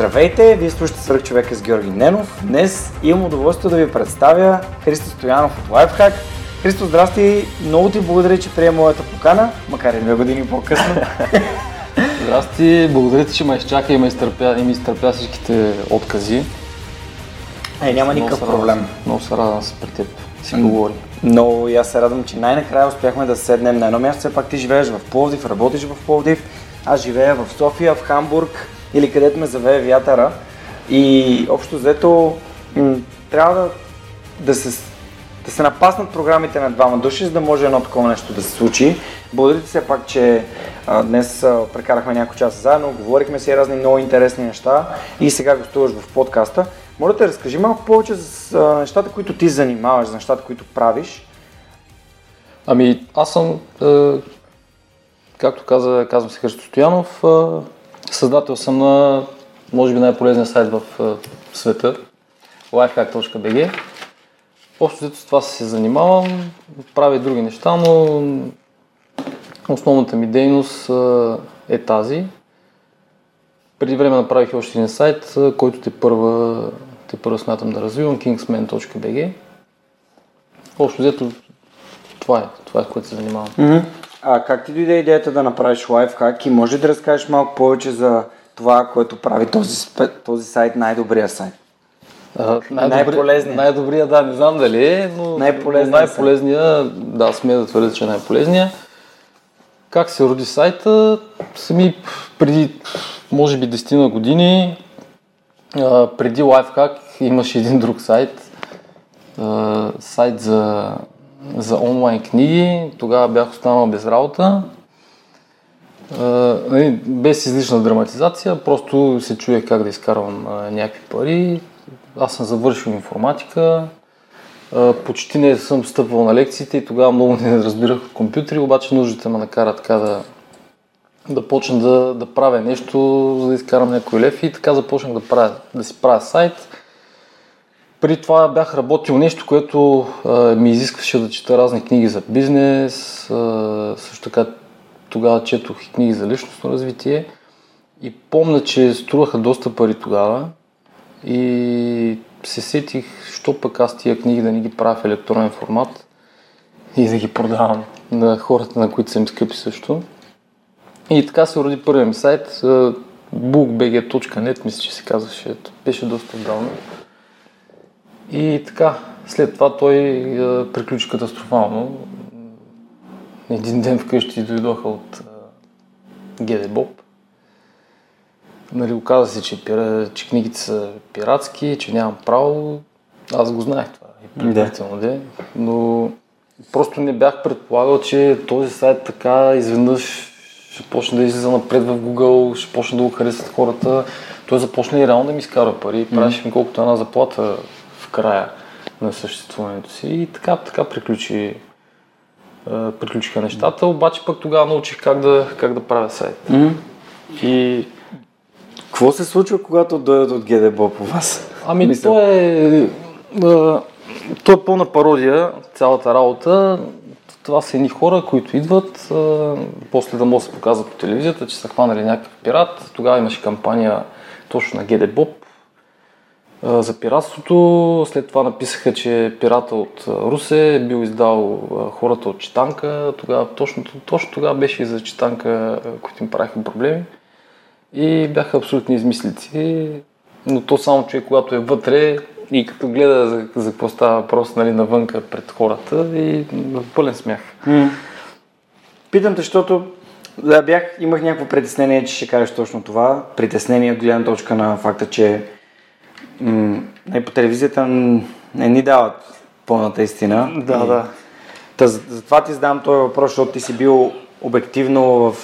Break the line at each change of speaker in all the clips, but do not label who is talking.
Здравейте, вие слушате Свърх човека с Георги Ненов. Днес имам удоволствие да ви представя Христо Стоянов от Lifehack. Христо, здрасти! Много ти благодаря, че приема моята покана, макар и две години по-късно.
Здрасти, благодаря ти, че ме изчака и ме изтърпя, и ми изтърпя всичките откази.
Е, няма никакъв
Много
проблем.
Много се радвам се при теб. Си поговори.
Но и аз се радвам, че най-накрая успяхме да седнем на едно място. Все пак ти живееш в Пловдив, работиш в Пловдив. Аз живея в София, в Хамбург или където ме завее вятъра. И общо взето м- трябва да, да се да се напаснат програмите на двама души, за да може едно такова нещо да се случи. Благодаря ти все пак, че а, днес а, прекарахме няколко часа заедно, говорихме си разни много интересни неща и сега гостуваш в подкаста. Моля те, разкажи малко повече за а, нещата, които ти занимаваш, за нещата, които правиш.
Ами, аз съм, е, както каза, казвам се Христо Стоянов, е, създател съм на, може би, най-полезния сайт в света, lifehack.bg. Общо с това се занимавам, правя и други неща, но основната ми дейност е, тази. Преди време направих още един сайт, който те първа, те първа смятам да развивам, kingsman.bg. Общо взето това е, това е, което се занимавам.
А как ти дойде идеята да направиш лайфхак и може да разкажеш малко повече за това, което прави този, този сайт най-добрия сайт?
А,
Най-полезният.
Най-добрия, да, не знам дали е, но
Най-полезният
най-полезния, да, смея да твърдя, че е най-полезния. Как се роди сайта? Сами преди, може би, 10 на години, а, преди Lifehack имаше един друг сайт, а, сайт за, за онлайн книги. Тогава бях останал без работа. Нали, без излишна драматизация, просто се чуех как да изкарвам някакви пари. Аз съм завършил информатика, почти не съм стъпвал на лекциите и тогава много не разбирах от компютри, обаче нуждите ме накара така да, да почна да, да правя нещо, за да изкарам някой лев и така започнах да, правя, да си правя сайт. При това бях работил нещо, което а, ми изискваше да чета разни книги за бизнес, а, също така тогава четох и книги за личностно развитие и помня, че струваха доста пари тогава и се сетих, що пък аз тия книги да не ги правя в електронен формат и да ги продавам на хората, на които са им скъпи също. И така се роди първият ми сайт, bookbg.net, мисля, че се казваше, беше доста отдавна. И така, след това той а, приключи катастрофално. Един ден вкъщи дойдоха от а, GD Bob. Нали, оказа се, че, пира, че книгите са пиратски, че нямам право. Аз го знаех това и предварително, да. но просто не бях предполагал, че този сайт така изведнъж ще почне да излиза напред в Google, ще почне да го харесат хората. Той започна и реално да ми изкарва пари. Правеше ми колкото една заплата края на съществуването си. И така, така приключи, а, приключиха нещата. Обаче пък тогава научих как да, как да правя сайт. И
Какво се случва, когато дойдат от ГДБ по вас?
Ами
Мисля.
то е, а, то е пълна пародия, цялата работа. Това са едни хора, които идват, а, после да могат да се показват по телевизията, че са хванали някакъв пират. Тогава имаше кампания точно на а, за пиратството. След това написаха, че пирата от Русе е бил издал хората от Читанка. Тогава, точно, точно тогава беше и за Читанка, които им правиха проблеми. И бяха абсолютни измислици, но то само човек, когато е вътре и като гледа за, за какво става въпрос нали, навънка пред хората и в пълен смях.
Питам те, защото да, бях, имах някакво притеснение, че ще кажеш точно това. Притеснение от гледна точка на факта, че м- по телевизията не ни дават пълната истина.
Да,
И-
да.
Та, за- затова ти задам този въпрос, защото ти си бил обективно в,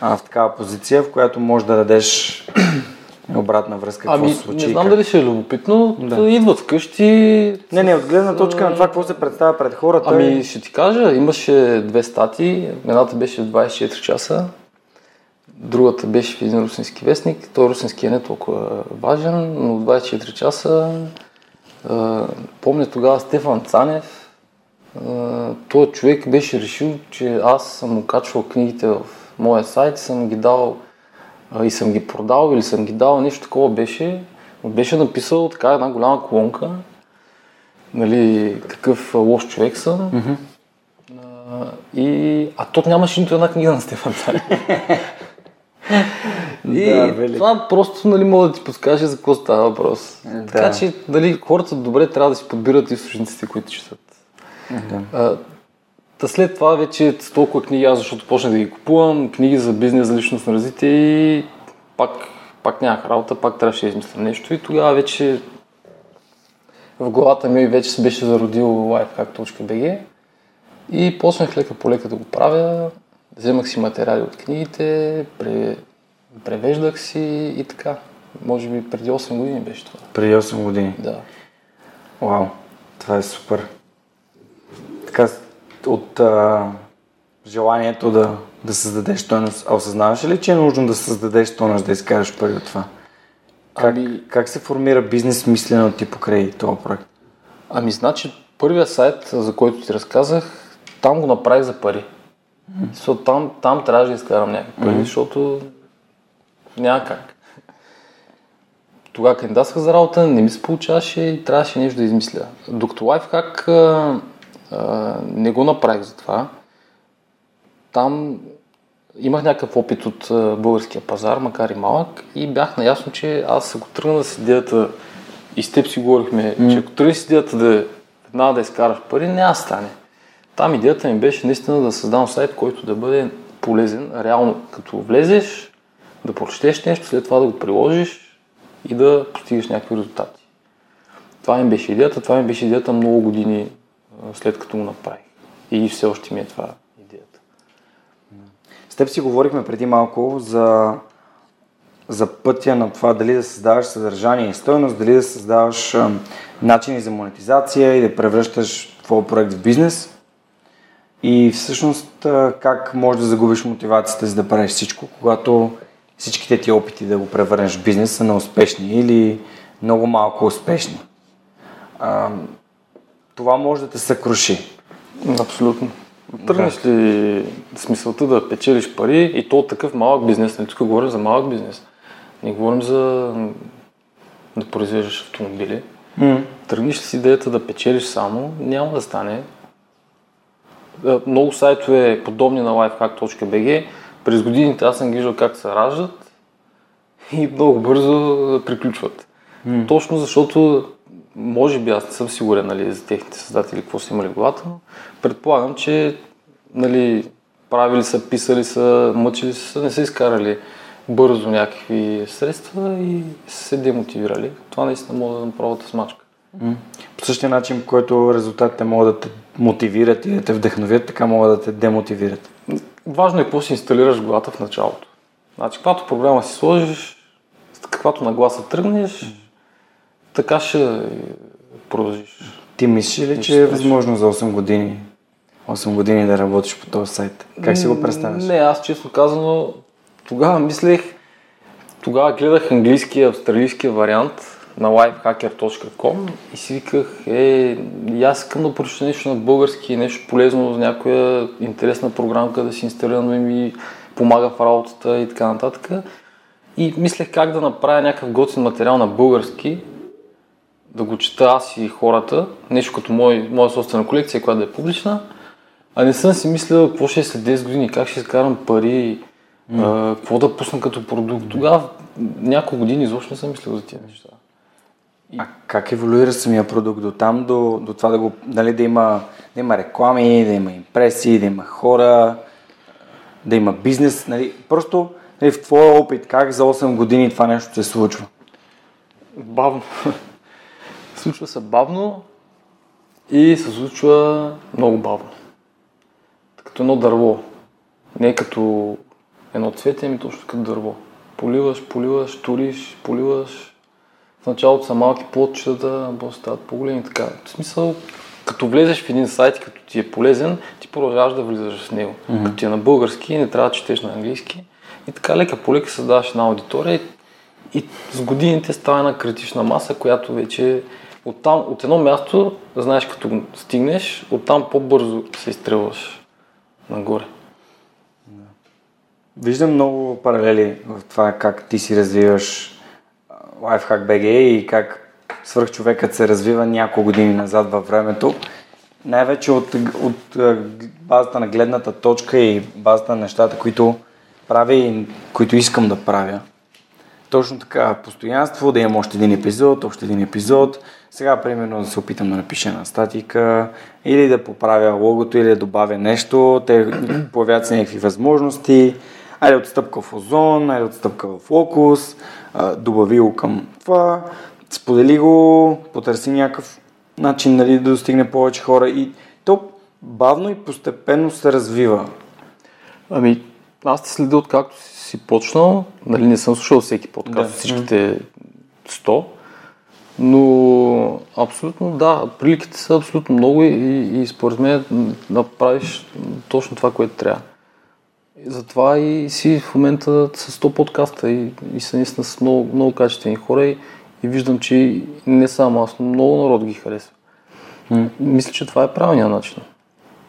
а, в такава позиция, в която можеш да дадеш обратна връзка, какво
Ами,
се случи.
не знам
как...
дали ще е любопитно.
Да.
Идват вкъщи.
Не, не, от гледна точка на това, какво се представя пред хората.
Ами, ще ти кажа, имаше две статии. Едната беше в 24 часа, другата беше в един русински вестник. Той русински е не толкова важен, но 24 часа. А, помня тогава Стефан Цанев. А, той човек беше решил, че аз съм му качвал книгите в моя сайт съм ги дал а, и съм ги продал или съм ги дал, нещо такова беше. Беше написал така една голяма колонка, нали, какъв а, лош човек съм. А, и, а то нямаше нито една книга на Стефан Цанев. и
Да, велик.
това просто нали, мога да ти подскаже за какво става въпрос.
Да.
Така че нали, хората добре трябва да си подбират източниците, които четат.
Да.
А, Та след това вече с толкова книги, аз защото почнах да ги купувам, книги за бизнес, за личностно развитие и пак, пак нямах работа, пак трябваше да измисля нещо и тогава вече в главата ми вече се беше зародил lifehack.bg и почнах лека по лека да го правя, вземах си материали от книгите, пре, превеждах си и така. Може би преди 8 години беше това.
Преди 8 години.
Да.
Вау, това е супер. Така, от а, желанието да, да създадеш стойност, а осъзнаваш ли, че е нужно да създадеш стойност, да изкараш пари от това? Как,
Ами-
как се формира бизнес мислено ти покрай този проект?
Ами, значи, първия сайт, за който ти разказах, там го направих за пари. Защото там, там трябваше да изкарам някакви пари, защото няма как. Тогава кандидатствах за работа, не ми се получаваше и трябваше нещо да измисля. Докато лайфхак а, а, не го направих за това. Там имах някакъв опит от а, българския пазар, макар и малък, и бях наясно, че аз ако тръгна с идеята, и с теб си говорихме, че ако тръгнеш с идеята да веднага да изкараш пари, няма стане. Там идеята ми беше наистина да създам сайт, който да бъде полезен, реално като влезеш, да прочетеш нещо, след това да го приложиш и да постигаш някакви резултати. Това ми беше идеята, това ми беше идеята много години след като го направих. И все още ми е това идеята.
С теб си говорихме преди малко за, за пътя на това дали да създаваш съдържание и стойност, дали да създаваш начини за монетизация и да превръщаш твой проект в бизнес. И всъщност как можеш да загубиш мотивацията си да правиш всичко, когато всичките ти опити да го превърнеш в бизнес са неуспешни или много малко успешни. А, това може да те съкруши.
Абсолютно. Тръгнеш ли с мисълта да печелиш пари и то от такъв малък бизнес, нали тук говорим за малък бизнес, не говорим за да произвеждаш автомобили.
М.
Тръгнеш ли с идеята да печелиш само, няма да стане. Е, Много сайтове, подобни на lifehack.bg, през годините аз съм виждал как се раждат и много бързо приключват. Точно защото, може би аз не съм сигурен нали, за техните създатели какво са имали в главата, но предполагам, че нали, правили са, писали са, мъчили са, не са изкарали бързо някакви средства и се демотивирали. Това наистина може да направи да смачка.
По същия начин, по който резултатите могат да те мотивират и да те вдъхновят, така могат да те демотивират.
Важно е какво си инсталираш в главата в началото. Значи, каквато програма си сложиш, с каквато нагласа тръгнеш, така ще продължиш.
Ти мислиш ли, че е възможно за 8 години, 8 години да работиш по този сайт? Как си го представяш?
Не, аз честно казано, тогава мислех, тогава гледах английския, австралийския вариант на lifehacker.com и си виках, е, и аз искам да прочета нещо на български, нещо полезно за някоя интересна програмка да си инсталирам, да ми помага в работата и така нататък. И мислех как да направя някакъв готин материал на български, да го чета аз и хората, нещо като мой, моя собствена колекция, която да е публична, а не съм си мислил какво ще е след 10 години, как ще изкарам пари, а, какво да пусна като продукт. Тогава няколко години изобщо не съм мислил за тия неща.
А как еволюира самия продукт до там, до, до това да, го, нали, да, има, да има реклами, да има импресии, да има хора, да има бизнес? Нали? Просто нали, в твоя опит, как за 8 години това нещо се случва?
Бавно. случва се бавно и се случва много бавно. Като едно дърво. Не като едно цвете, ами точно като дърво. поливаш, поливаш, туриш, поливаш. В началото са малки плотчета, после стават по-големи така. В смисъл, като влезеш в един сайт, като ти е полезен, ти продължаваш да влизаш в него. Mm-hmm. Като ти е на български, не трябва да четеш на английски. И така лека по лека създаваш една аудитория и, и с годините става една критична маса, която вече от, там, от едно място, знаеш, като стигнеш, оттам по-бързо се изстрелваш нагоре.
Виждам много паралели в това как ти си развиваш Lifehack BG и как свърхчовекът се развива няколко години назад във времето. Най-вече от, от базата на гледната точка и базата на нещата, които правя и които искам да правя. Точно така, постоянство, да имам още един епизод, още един епизод. Сега, примерно, да се опитам да напиша една статика или да поправя логото, или да добавя нещо. Те появяват се някакви възможности. Айде отстъпка в Озон, айде отстъпка в Локус, добави го към това, сподели го, потърси някакъв начин нали, да достигне повече хора и то бавно и постепенно се развива.
Ами, аз те следя откакто си почнал, нали не съм слушал всеки подкаст, да. всичките 100, но абсолютно да, приликите са абсолютно много и, и, и според мен да правиш точно това, което трябва. Затова и си в момента с 100 подкаста и, и са наистина с много, много качествени хора и, и виждам, че не само аз, но много народ ги харесва. М- мисля, че това е правилният начин.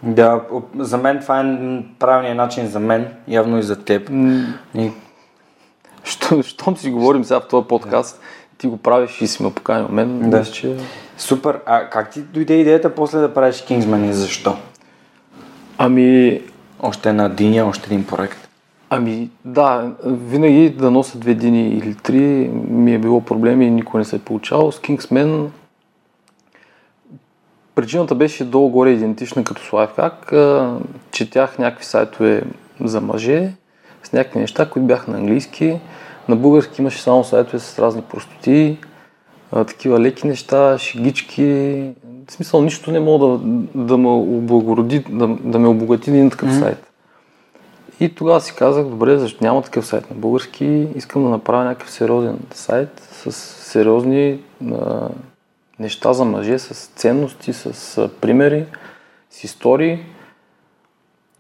Да, за мен това е правилният начин за мен, явно и за теб. Mm. И...
Що, щом си говорим сега в този подкаст, ти го правиш и си ме поканил мен, да. мисля, че...
Супер. А как ти дойде идеята после да правиш Kingsman и защо?
Ами...
Още една диня, още един проект.
Ами да, винаги да нося две дини или три ми е било проблеми и никой не се е получавал. С Kingsman Причината беше долу-горе идентична като с Lifehack. Четях някакви сайтове за мъже с някакви неща, които бяха на английски. На български имаше само сайтове с разни простоти, такива леки неща, шигички. В смисъл нищо не мога да, да ме облагороди, да, да ме обогати един такъв mm-hmm. сайт. И тогава си казах, добре, защо няма такъв сайт на български, искам да направя някакъв сериозен сайт с сериозни неща за мъже, с ценности, с примери, с истории.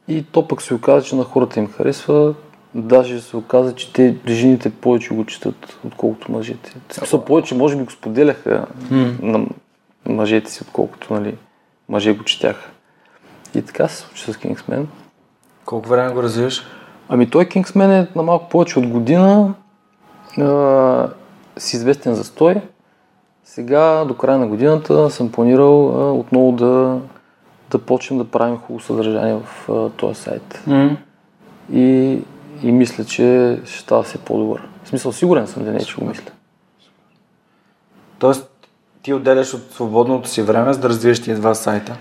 И то пък се оказа, че на хората им харесва. Даже се оказа, че те, жените повече го четат, отколкото мъжете. Смисъл, повече може би го споделяха mm. на мъжете си, отколкото нали, мъже го четяха. И така се случи с Kingsman.
Колко време го развиваш?
Ами той Kingsman е на малко повече от година. А, с известен застой. Сега, до края на годината, съм планирал а, отново да, да почнем да правим хубаво съдържание в а, този сайт. Mm. И, и мисля, че ще става все по-добър. В смисъл, сигурен съм, да не, че го мисля.
Тоест, ти отделяш от свободното си време, за да развиеш тия два сайта?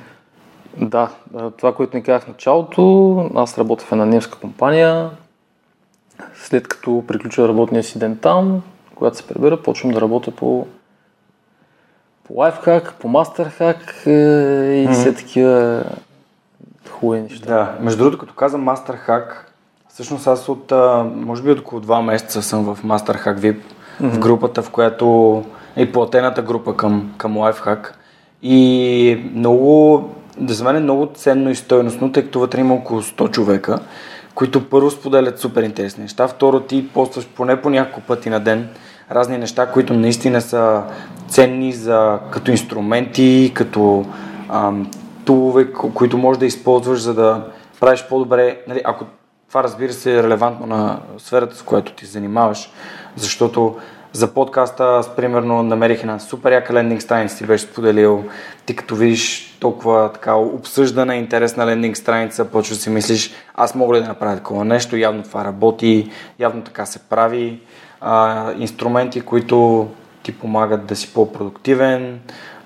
Да, това, което ни казах в началото, аз работя в една немска компания. След като приключа работния си ден там, когато се прибера, почвам да работя по по лайфхак, по мастерхак е, и mm-hmm. все такива хубави неща.
Да, между другото, като казвам мастерхак, всъщност аз от, може би от около два месеца съм в мастерхак VIP, mm-hmm. в групата, в която е платената група към, към лайфхак. И много, за мен е много ценно и стойностно, тъй като вътре има около 100 човека, които първо споделят супер интересни неща, второ ти постваш поне по няколко пъти на ден разни неща, които наистина са ценни за, като инструменти, като ам, тулове, които можеш да използваш, за да правиш по-добре. Нали, ако това разбира се е релевантно на сферата, с която ти занимаваш, защото за подкаста аз примерно намерих една супер яка лендинг страница, ти беше споделил. Ти като видиш толкова така обсъждана, интересна лендинг страница, почва да си мислиш, аз мога ли да направя такова нещо, явно това работи, явно така се прави а, инструменти, които ти помагат да си по-продуктивен,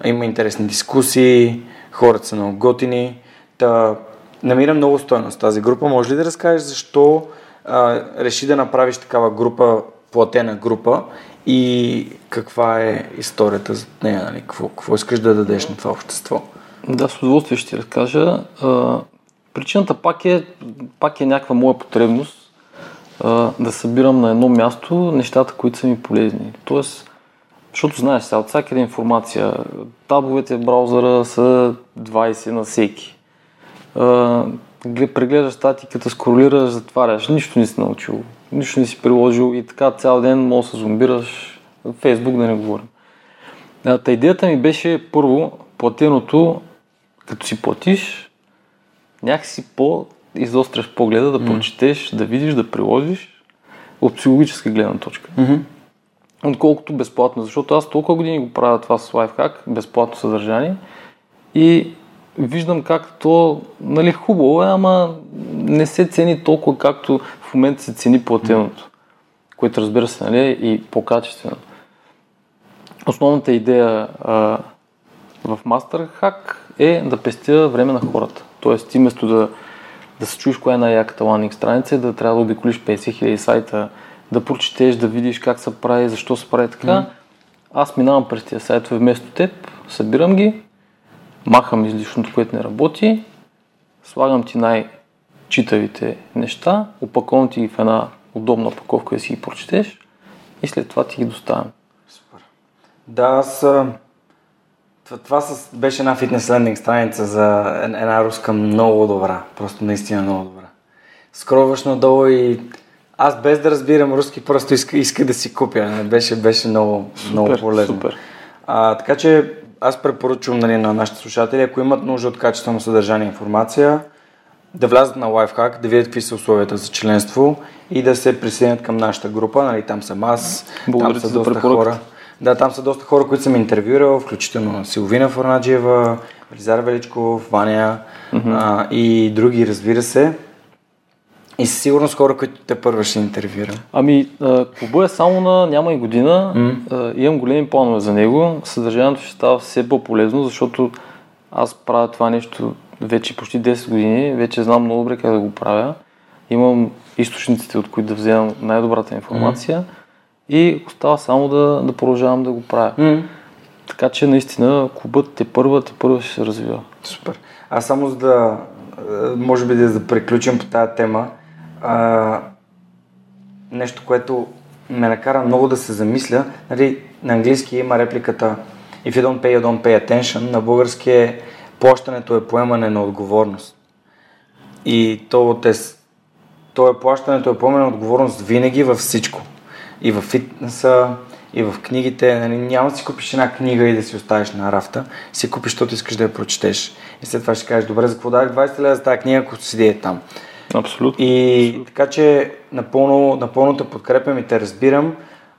има интересни дискусии, хората са много готини. Та, намирам много стойност тази група. Може ли да разкажеш защо а, реши да направиш такава група, платена група и каква е историята за нея? Нали? Какво, какво искаш да дадеш на това общество?
Да, с удоволствие ще ти разкажа. А, причината пак е, пак е някаква моя потребност а, да събирам на едно място нещата, които са ми полезни. Тоест, защото знаеш сега, от всякъде информация, табовете в браузъра са 20 на всеки. А, прегледаш статиката, скролираш, затваряш, нищо не си научил, нищо не си приложил и така цял ден може да се зомбираш, Фейсбук да не говорим. Та идеята ми беше първо, платеното, като си платиш, някакси по изостряш погледа, да mm. прочетеш, да видиш, да приложиш от психологическа гледна точка.
Mm-hmm.
Отколкото безплатно, защото аз толкова години го правя това с лайфхак, безплатно съдържание и виждам как то, нали, хубаво е, ама не се цени толкова, както в момента се цени платеното, което разбира се, нали, е и по-качествено. Основната идея а, в MasterHack е да пестя време на хората. Тоест, ти вместо да, да се чуеш коя е най-яката ландинг страница, да трябва да обиколиш 50 000 сайта, да прочетеш, да видиш как се прави, защо се прави така. Mm. Аз минавам през тези сайтове вместо теб, събирам ги, махам излишното, което не работи, слагам ти най-читавите неща, опаковам ти ги в една удобна опаковка да си ги прочетеш и след това ти ги доставям.
Да, аз... Това, това с, беше една фитнес лендинг страница за една руска много добра. Просто наистина много добра. Скроваш надолу и аз без да разбирам руски, просто иска, иска да си купя. Беше, беше много, супер, много полезно.
Супер.
А, така че аз препоръчвам нали, на нашите слушатели, ако имат нужда от качествено съдържание информация, да влязат на Lifehack, да видят какви са условията за членство и да се присъединят към нашата група. Нали, там съм аз,
Благодаря
там са доста хора. Да, там са доста хора, които съм интервюирал, включително Силвина Форнаджиева, Лизар Величков, Ваня mm-hmm. а, и други, разбира се. И със сигурност хора, които те първо ще интервюирам.
Ами, клуба е само на няма и година. Mm. имам големи планове за него. Съдържанието ще става все по-полезно, защото аз правя това нещо вече почти 10 години. Вече знам много добре как да го правя. Имам източниците, от които да вземам най-добрата информация. Mm и остава само да, да продължавам да го правя.
Mm.
Така че наистина клубът те първа, те първа ще се развива.
Супер. Аз само за да, може би да, да приключим по тази тема, а, нещо, което ме накара много да се замисля, нали, на английски има репликата If you don't pay, you don't pay attention, на български е плащането е поемане на отговорност. И то, те, то е плащането е поемане на отговорност винаги във всичко и в фитнеса, и в книгите. Нали, няма да си купиш една книга и да си оставиш на рафта. Си купиш, защото искаш да я прочетеш. И след това ще кажеш, добре, за какво дадах 20 лева за тази книга, ако седи е там.
Абсолютно.
И
Абсолютно.
така че напълно, напълно те подкрепям и те разбирам.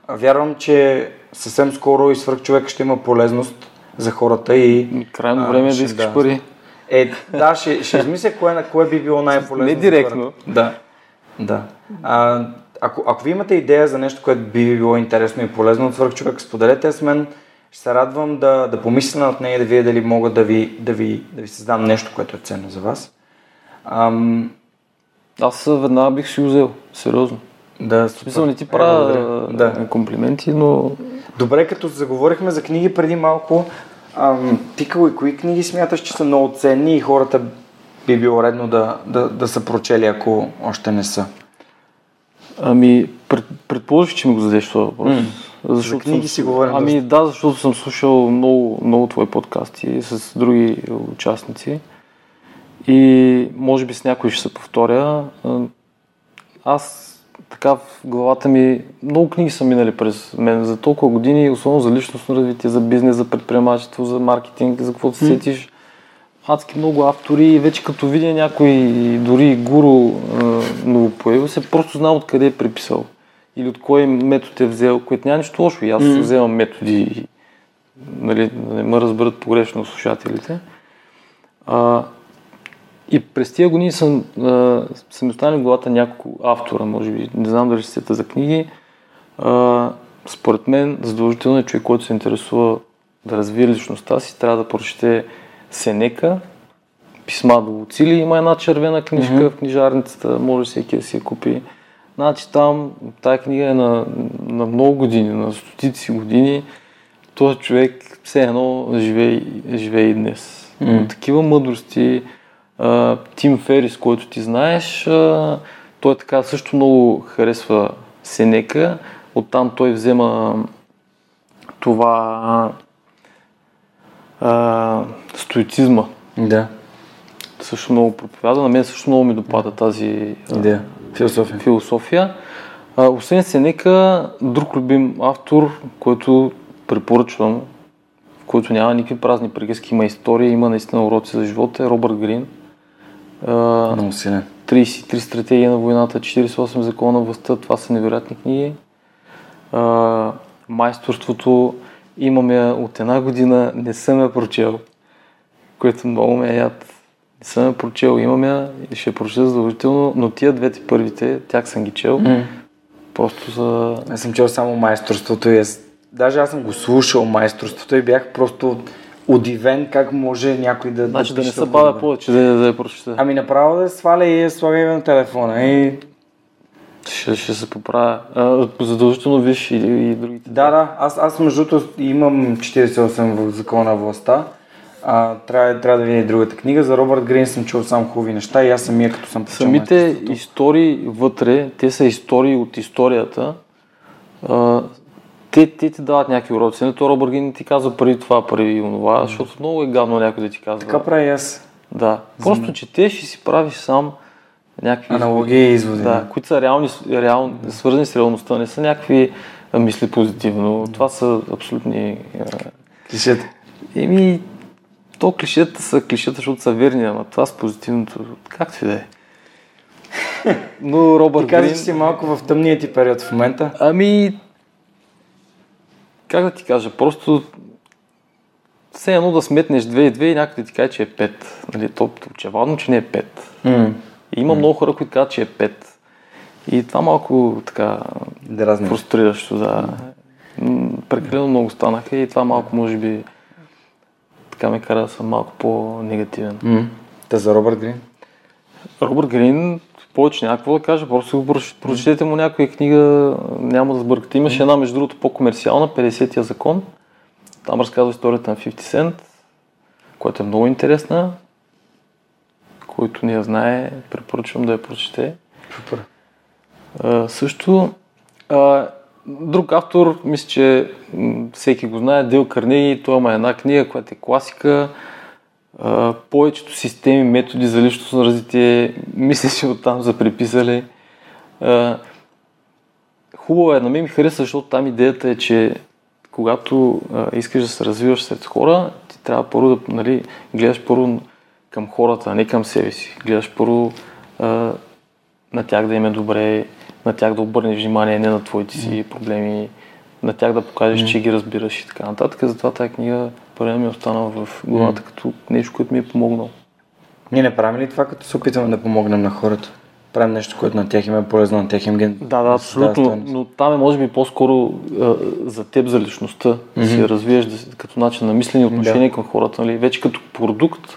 Вярвам, че съвсем скоро и свърх човек ще има полезност за хората и...
Крайно време е да искаш да. пари.
Е, да, ще, ще измисля кое, на кое би било най-полезно.
Не директно.
Да. Да. А, ако, ако ви имате идея за нещо, което би било интересно и полезно от свърх човек, споделете с мен. Ще се радвам да, да помисля над нея и да видя дали мога да ви, да, ви, да ви създам нещо, което е ценно за вас. Ам...
Аз веднага бих си взел, сериозно.
Да,
супер. Смисъл, не ти правя е, да. комплименти, но...
Добре, като заговорихме за книги преди малко, ам, ти кои книги смяташ, че са много ценни и хората би било редно да, да, да са прочели, ако още не са?
Ами, пред, предположих, че ми го зададеш това въпрос. Mm.
Защото За книги си говорим.
Ами доста. да, защото съм слушал много, много твои подкасти с други участници. И може би с някой ще се повторя. Аз така в главата ми много книги са минали през мен за толкова години, особено за личностно развитие, за бизнес, за предприемачество, за маркетинг, за какво се сетиш адски много автори и вече като видя някой дори гуру новопоявил се, просто знам откъде е преписал или от кой метод е взел, което няма нищо лошо. И аз mm. вземам методи, нали, да не ме разберат погрешно слушателите. А, и през тия години съм, а, съм останали в главата няколко автора, може би, не знам дали ще за книги. А, според мен, задължително е човек, който се интересува да развие личността си, трябва да прочете Сенека, писма до Луцили, има една червена книжка mm-hmm. в книжарницата, може всеки да си я купи. Значи там, тази книга е на, на много години, на стотици години. Този човек все едно живее, живее и днес. Mm-hmm. Такива мъдрости. Тим Ферис, който ти знаеш, той така също много харесва Сенека. Оттам той взема това а, стоицизма.
Да.
Също много проповяда. На мен също много ми допада тази
Идея. Философия.
философия. А, освен Сенека, друг любим автор, който препоръчвам, в който няма никакви празни приказки, има история, има наистина уроци за живота, е Робърт Грин.
Много силен.
33 стратегия на войната, 48 закона на властта, това са невероятни книги. А, майсторството имаме от една година, не съм я прочел, което много ме е яд. Не съм я прочел, имам я и ще я прочета задължително, но тия двете първите, тях съм ги чел, просто за...
Аз съм чел само майсторството и аз, даже аз съм го слушал майсторството и бях просто удивен как може някой да...
Значи да не
пише
се бавя повече, да, да я прочета.
Ами направо да сваля и я слага и на телефона. И...
Ще, ще се поправя. А, задължително виж и, и другите.
Да, да, аз, аз между другото имам 48 в закона на властта. А, трябва, трябва да видя и другата книга. За Робърт Грин съм чул само хубави неща и аз самия като съм прочел
Самите истории вътре, те са истории от историята. А, те, те ти дават някакви уроци. Не, то Робърт Грин ти казва преди това, преди онова, защото много е гадно някой да ти казва.
Така правя и аз.
Да. Просто четеш и си правиш сам някакви
Аналогии и изводи.
Да, които са реални, реал, свързани с реалността, не са някакви мисли позитивно. Това са абсолютни...
Клишета.
Еми, то клишета са клишета, защото са верни, ама това с позитивното, както и да е. Но Робърт
Ти казваш,
Грин...
че си малко в тъмния ти период в момента.
Ами, как да ти кажа, просто все едно да сметнеш 2 и 2 и някой да ти каже, че е 5. Нали, то очевадно, че не е 5.
М.
И има много хора, които казват, че е 5. И това малко така
Дразниш.
фрустриращо, да. Прекалено много станаха и това малко може би така ме кара да съм малко по-негативен.
М. Та за Робърт Грин.
Робърт Грин, повече няма какво да кажа, просто прочетете му някоя книга, няма да сбъркате. Имаше една, между другото, по-комерциална, 50-я закон. Там разказва историята на 50 Cent, която е много интересна. Който не я знае, препоръчвам да я прочете.
Супер.
А, също, а, друг автор, мисля, че всеки го знае, Дел Карнеги, той има една книга, която е класика. А, повечето системи, методи за личностно развитие, мисля, че оттам са приписали. А, хубаво е, на мен ми хареса, защото там идеята е, че когато а, искаш да се развиваш сред хора, ти трябва първо да нали, гледаш първо към хората, а не към себе си. Гледаш първо а, на тях да им е добре, на тях да обърнеш внимание, не на твоите си проблеми, на тях да покажеш, че ги разбираш и така нататък. Затова тази книга първо ми е останала в главата като нещо, което ми е помогнало.
Ние не правим ли това, като се опитваме да помогнем на хората? Правим нещо, което на тях им е полезно, на тях им ген...
Да, да, абсолютно. Но там е, може би, по-скоро а, за теб, за личността, да си я развиеш да, като начин на мислене и отношение към хората. Нали? Вече като продукт,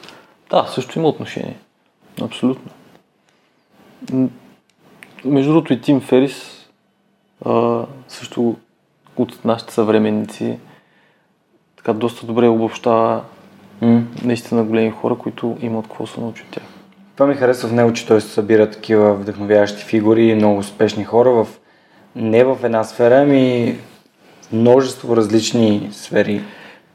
да, също има отношение. Абсолютно. Между другото и Тим Ферис, а, също от нашите съвременници, така доста добре обобщава
М.
наистина големи хора, които имат какво се научи от тях.
Това ми харесва в него, че той събира такива вдъхновяващи фигури и много успешни хора в не в една сфера, ами множество различни сфери.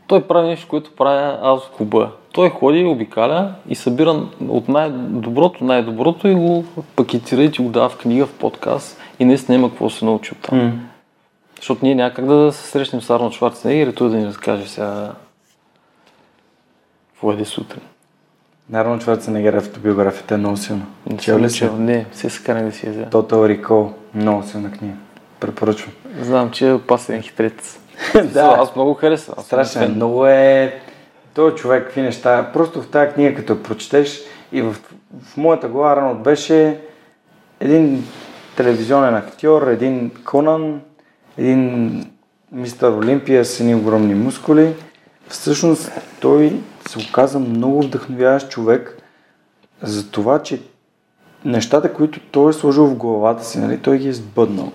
Той прави нещо, което правя аз в клуба. Той ходи, обикаля и събира от най-доброто, най-доброто и го пакетира и ти го дава в книга, в подкаст и наистина има какво се научи от там.
М.
Защото ние някак да се срещнем с Арнолд Шварценегер и той да ни разкаже сега какво еде сутрин.
Арнолд Шварценегер автобиографията е много силна.
Не
Чел ли си?
Не, все се канах да си я взема.
Total Recall. Много силна книга. Препоръчвам.
Знам, че е опасен хитрец.
Да.
Аз много харесвам.
Страшен.
фен.
Много е... Той човек, какви неща. Просто в тази книга, като я прочетеш и в, в моята глава Арнолд беше един телевизионен актьор, един Конан, един мистер Олимпия с едни огромни мускули. Всъщност той се оказа много вдъхновяващ човек за това, че нещата, които той е сложил в главата си, нали, той ги е сбъднал.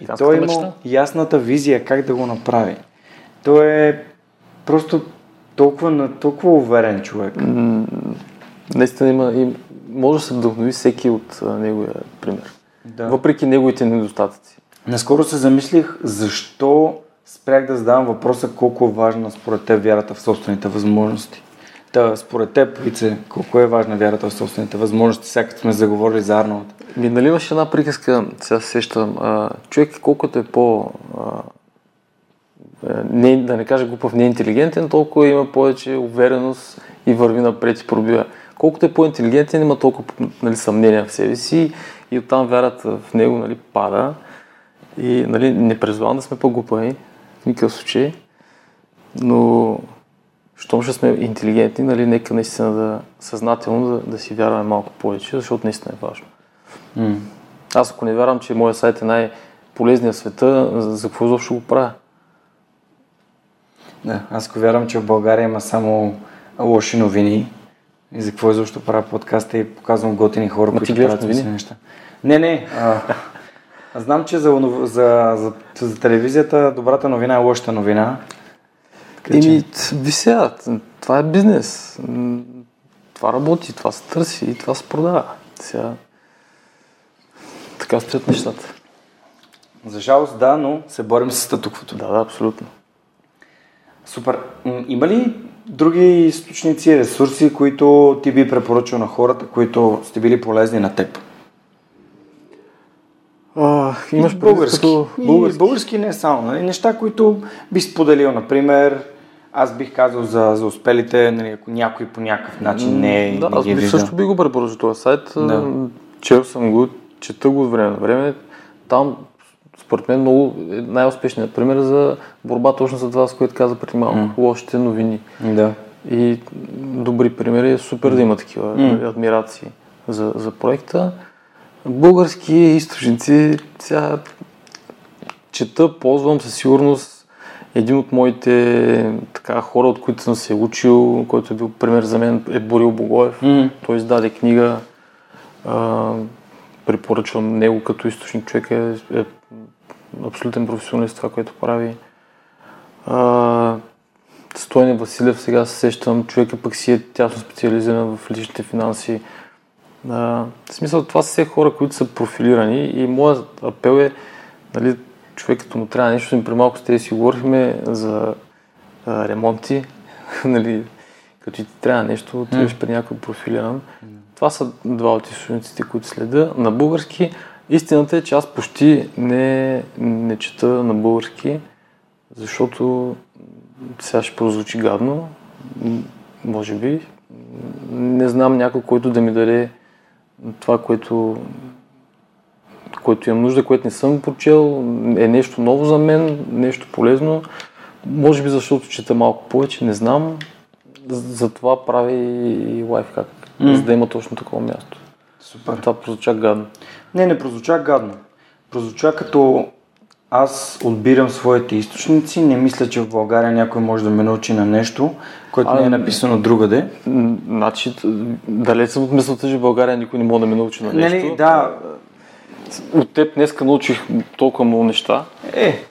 И той е имал
мечта.
ясната визия как да го направи. Той е просто толкова, на- толкова уверен човек.
М, Наистина има, им, може да се вдъхнови всеки от неговия пример.
Да.
Въпреки неговите недостатъци.
Наскоро се замислих защо спрях да задавам въпроса колко е важна според теб вярата в собствените възможности. Та, според теб, Ице, колко е важна вярата в собствените възможности, сега като сме заговорили за Арнолд?
Ми, нали имаш една приказка, сега се сещам, а, човек колкото е по... А, е, не, да не кажа глупав, не интелигентен, толкова има повече увереност и върви напред и пробива. Колкото е по-интелигентен, има толкова нали, съмнения в себе си и оттам вярата в него нали, пада. И нали, не призвавам да сме по-глупави, в никакъв случай, но щом ще сме интелигентни, нали, нека наистина да съзнателно да, да си вярваме малко повече, защото наистина е важно.
М.
Аз ако не вярвам, че моят сайт е най-полезният в света, за, какво изобщо го правя?
Да, аз ако вярвам, че в България има само лоши новини и за какво изобщо правя подкаста и показвам готини хора,
Ма
които правят
новини?
неща. Не, не. А, знам, че за, за, за, за, телевизията добрата новина е лошата новина.
Еми, т- ви сега, т- това е бизнес. Това работи, това се търси и това се продава. Сега... Така стоят нещата.
За жалост, да, но се борим с статуквото.
Да, да, абсолютно.
Супер. Има ли други източници, ресурси, които ти би препоръчал на хората, които сте били полезни на теб?
А, имаш
И
предвид
български.
като
И
български.
български не само. Нали? Неща, които би споделил, например, аз бих казал за, за успелите, нали, ако някой по някакъв начин не, е-
Да,
не
аз
ги е
би, също би го препоръчал този сайт.
Да.
Чел съм го, чета го от време на време. Там, според мен, много е най-успешният пример за борба точно за това, с което каза преди малко.
М.
Лошите новини.
Да.
И добри примери. Е супер да има такива
М.
адмирации за, за проекта. Български източници, сега чета, ползвам със сигурност един от моите така, хора, от които съм се учил, който е бил пример за мен, е Борил Богоев.
М.
Той издаде книга. А, препоръчвам него като източник. Човек е, е абсолютен професионалист това, което прави. А, Стойне Василев, сега се сещам, човека пък си е тясно специализиран в личните финанси. А, в смисъл, това са все хора, които са профилирани и моят апел е, нали, човек като му трябва нещо, при малко с тези си говорихме за а, ремонти, нали, като ти трябва нещо, отиваш при някой профилиран. Това са два от източниците, които следа. На български, истината е, че аз почти не, не чета на български, защото сега ще прозвучи гадно, може би. Не знам някой, който да ми даде това, което, което имам нужда, което не съм прочел, е нещо ново за мен, нещо полезно. Може би защото чета малко повече, не знам. Затова прави и лайфхак,
М.
за да има точно такова място.
Супер.
Това прозвуча гадно.
Не, не прозвуча гадно. Прозвуча като аз отбирам своите източници, не мисля, че в България някой може да ме научи на нещо, което
А,
не е написано другаде.
Значи, далеч съм от мисълта, че в България никой не може да ме научи на нещо.
Нали, да,
От теб днеска научих толкова много неща.
е,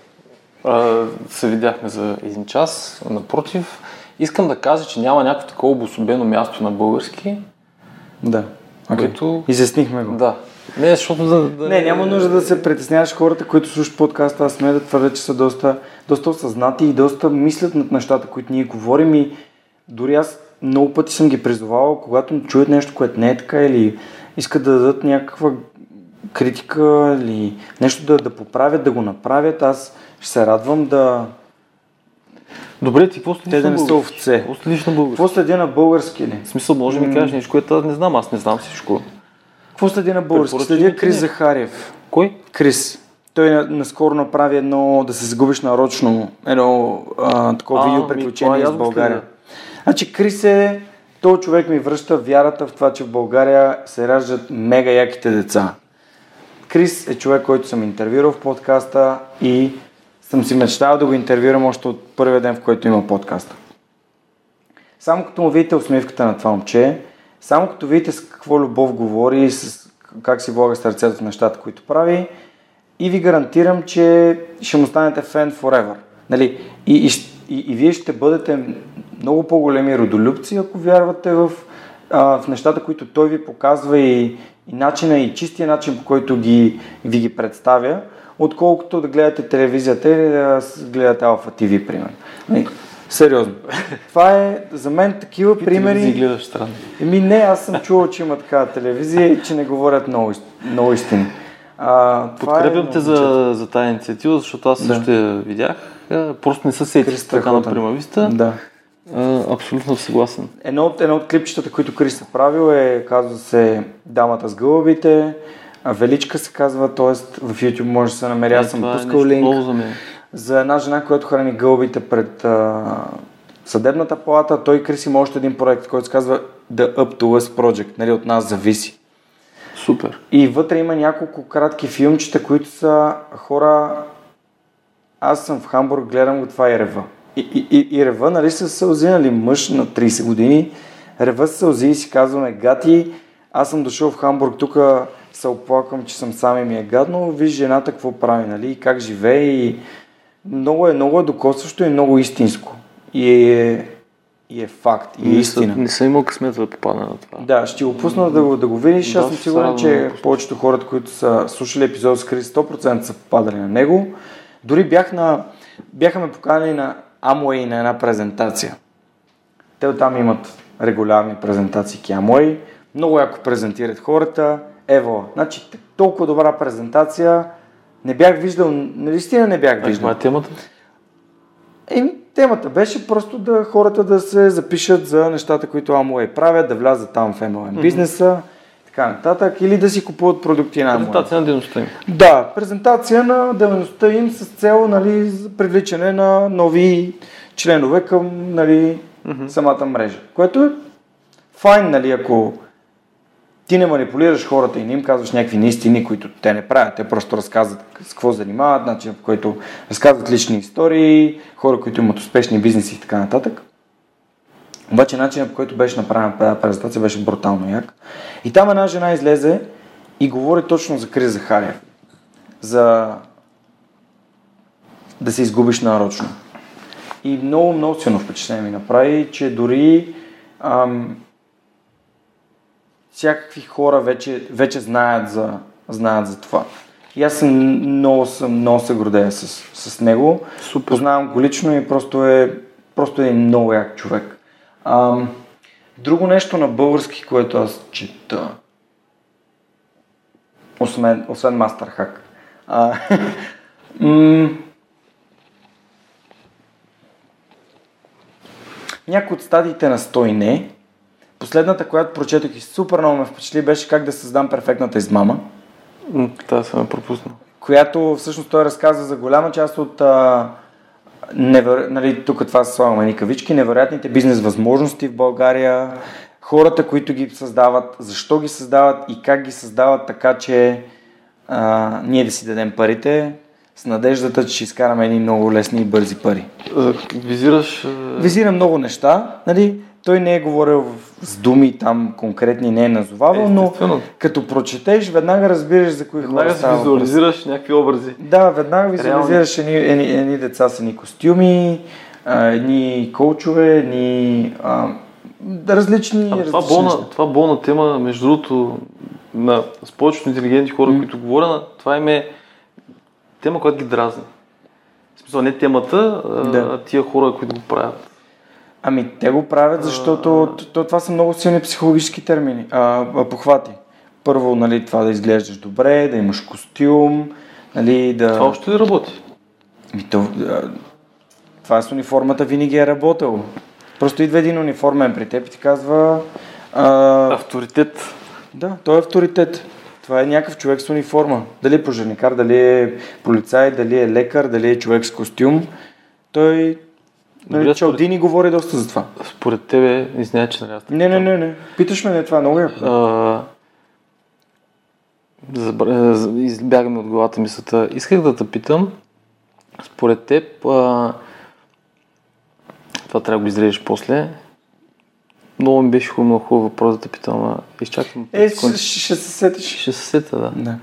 А, се видяхме за един час. Напротив, искам да кажа, че няма някакво такова обособено място на български,
да. Okay.
което...
Изяснихме го.
Да. Не, защото да, да
Не, няма нужда да се притесняваш хората, които слушат подкаста. Аз сме да твърдя, че са доста, доста осъзнати и доста мислят над нещата, които ние говорим и дори аз много пъти съм ги призовавал, когато чуят нещо, което не е така или искат да дадат някаква критика или нещо да, да поправят, да го направят, аз ще се радвам да...
Добре, ти какво
Те да не са овце.
Какво
следи на български ли?
В смисъл, може да ми кажеш нещо, което аз не знам. Аз не знам всичко.
Какво следи на български? Следя Крис
ти
Захариев.
Кой?
Крис. Той на- наскоро направи едно да се загубиш нарочно, едно а, такова видео приключение
и аз
с
го
България.
следя.
Значи Крис е, този човек ми връща вярата в това, че в България се раждат мега яките деца. Крис е човек, който съм интервюрал в подкаста и съм си мечтал да го интервюрам още от първия ден, в който има подкаста. Само като му видите усмивката на това момче, само като видите с какво любов говори, с как си влага сърцето в нещата, които прави, и ви гарантирам, че ще му станете фен forever. Нали? И, и, и, и вие ще бъдете много по-големи родолюбци, ако вярвате в а, в нещата, които той ви показва и, и начина и чистия начин, по който ги, ви ги представя, отколкото да гледате телевизията или да гледате Алфа ТВ, примерно. Нали? Сериозно. Това е за мен такива примери.
Ти гледаш странно.
Еми не, аз съм чувал, че има такава телевизия и че не говорят много, много истини. А,
Подкрепям
е
те за, за тази инициатива, защото аз също я видях. А, Просто не се сетих така на примависта.
Да.
А, абсолютно съгласен.
Едно от, едно от клипчетата, които Крис е правил е, казва се Дамата с гълъбите. Величка се казва, т.е. в YouTube може да се намери. Аз
Е,
съм
е
пускал
нещо
линк.
За.
За една жена, която храни гълбите пред а, съдебната палата, той Крис има още един проект, който се казва The Up to Us Project, нали, от нас зависи.
Супер.
И вътре има няколко кратки филмчета, които са хора... Аз съм в Хамбург, гледам го това и рева. И, и, и, и рева, нали, с сълзи, нали, мъж на 30 години, рева с сълзи и си казваме, гати, аз съм дошъл в Хамбург, тук се оплаквам, че съм сам и ми е гадно, виж жената какво прави, нали, и как живее и много е, много е докосващо и много истинско. И е, и е факт, и е
Не,
истина.
са, не съм имал късмет да попадна на това.
Да, ще го пусна да го, да го видиш.
Да,
Аз съм сигурен, че повечето хората, които са слушали епизод с Крис, 100% са попадали на него. Дори бях на, бяха ме поканали на Amway на една презентация. Те там имат регулярни презентации Amway. Много яко презентират хората. Ево, значи толкова добра презентация. Не бях виждал, наистина не бях виждал.
това е темата?
Еми, темата беше просто да хората да се запишат за нещата, които Amway правят, да влязат там в MLM бизнеса, така нататък, или да си купуват продукти на Amway.
Презентация на дейността им.
Да, презентация на дейността им с цел нали, привличане на нови членове към нали, самата мрежа. Което е файн, нали, ако ти не манипулираш хората и не им казваш някакви неистини, които те не правят. Те просто разказват с какво занимават, начин по който разказват лични истории, хора, които имат успешни бизнеси и така нататък. Обаче начинът по който беше направена тази презентация беше брутално як. И там една жена излезе и говори точно за Крис Захариев. За да се изгубиш нарочно. И много, много силно впечатление ми направи, че дори ам, всякакви хора вече, вече знаят, за, знаят за това. И аз съм много, съм, много се гордея с, с него.
Супер.
Познавам го лично и просто е, просто е много як човек. Ам, друго нещо на български, което аз чета, освен, освен Мастерхак. А, м, някои от стадиите на Стой не. Последната, която прочетох и супер много ме впечатли, беше как да създам перфектната измама,
Тази съм пропуснал.
която всъщност той разказва за голяма част от а, невер... нали, тук това слагаме ни кавички, невероятните бизнес възможности в България, хората, които ги създават, защо ги създават и как ги създават така, че а, ние да си дадем парите с надеждата, че ще изкараме едни много лесни и бързи пари.
Визираш... а,
Визира много неща, нали? Той не е говорил с думи там конкретни, не е назовавал, но като прочетеш, веднага разбираш за кои хора
Веднага си
става въпрос.
визуализираш някакви образи.
Да, веднага визуализираш едни, едни, едни деца с едни костюми, едни коучове, едни а, различни,
А, това,
различни
болна, това болна тема, между другото, на, с повечето интелигентни хора,
М.
които говоря, това им е тема, която ги дразни. В смисъл, не темата,
Да.
а тия хора, които го правят.
Ами те го правят, защото то, това са много силни психологически термини, а, а, похвати. Първо, нали, това да изглеждаш добре, да имаш костюм, нали, да...
Това още ли работи?
Ми, то, а, това с униформата винаги е работило. Просто идва един униформен при теб и ти казва... А,
Авторитет.
да, той е авторитет. Това е някакъв човек с униформа. Дали е пожарникар, дали е полицай, дали е лекар, дали е човек с костюм. Той... Нали,
Добре,
Чалдини говори доста за това.
Според тебе, извиня, че нарязах.
Не, не, не, не. Питаш ме, не, това е много яко.
А, забра- з- избягаме от главата мисълта. Исках да те питам, според теб, а, това трябва да го изрежеш после, много ми беше хубаво, хубав въпрос да те питам, а изчакам.
Е, ще, ще се сетиш.
ще се сета, да.
Да.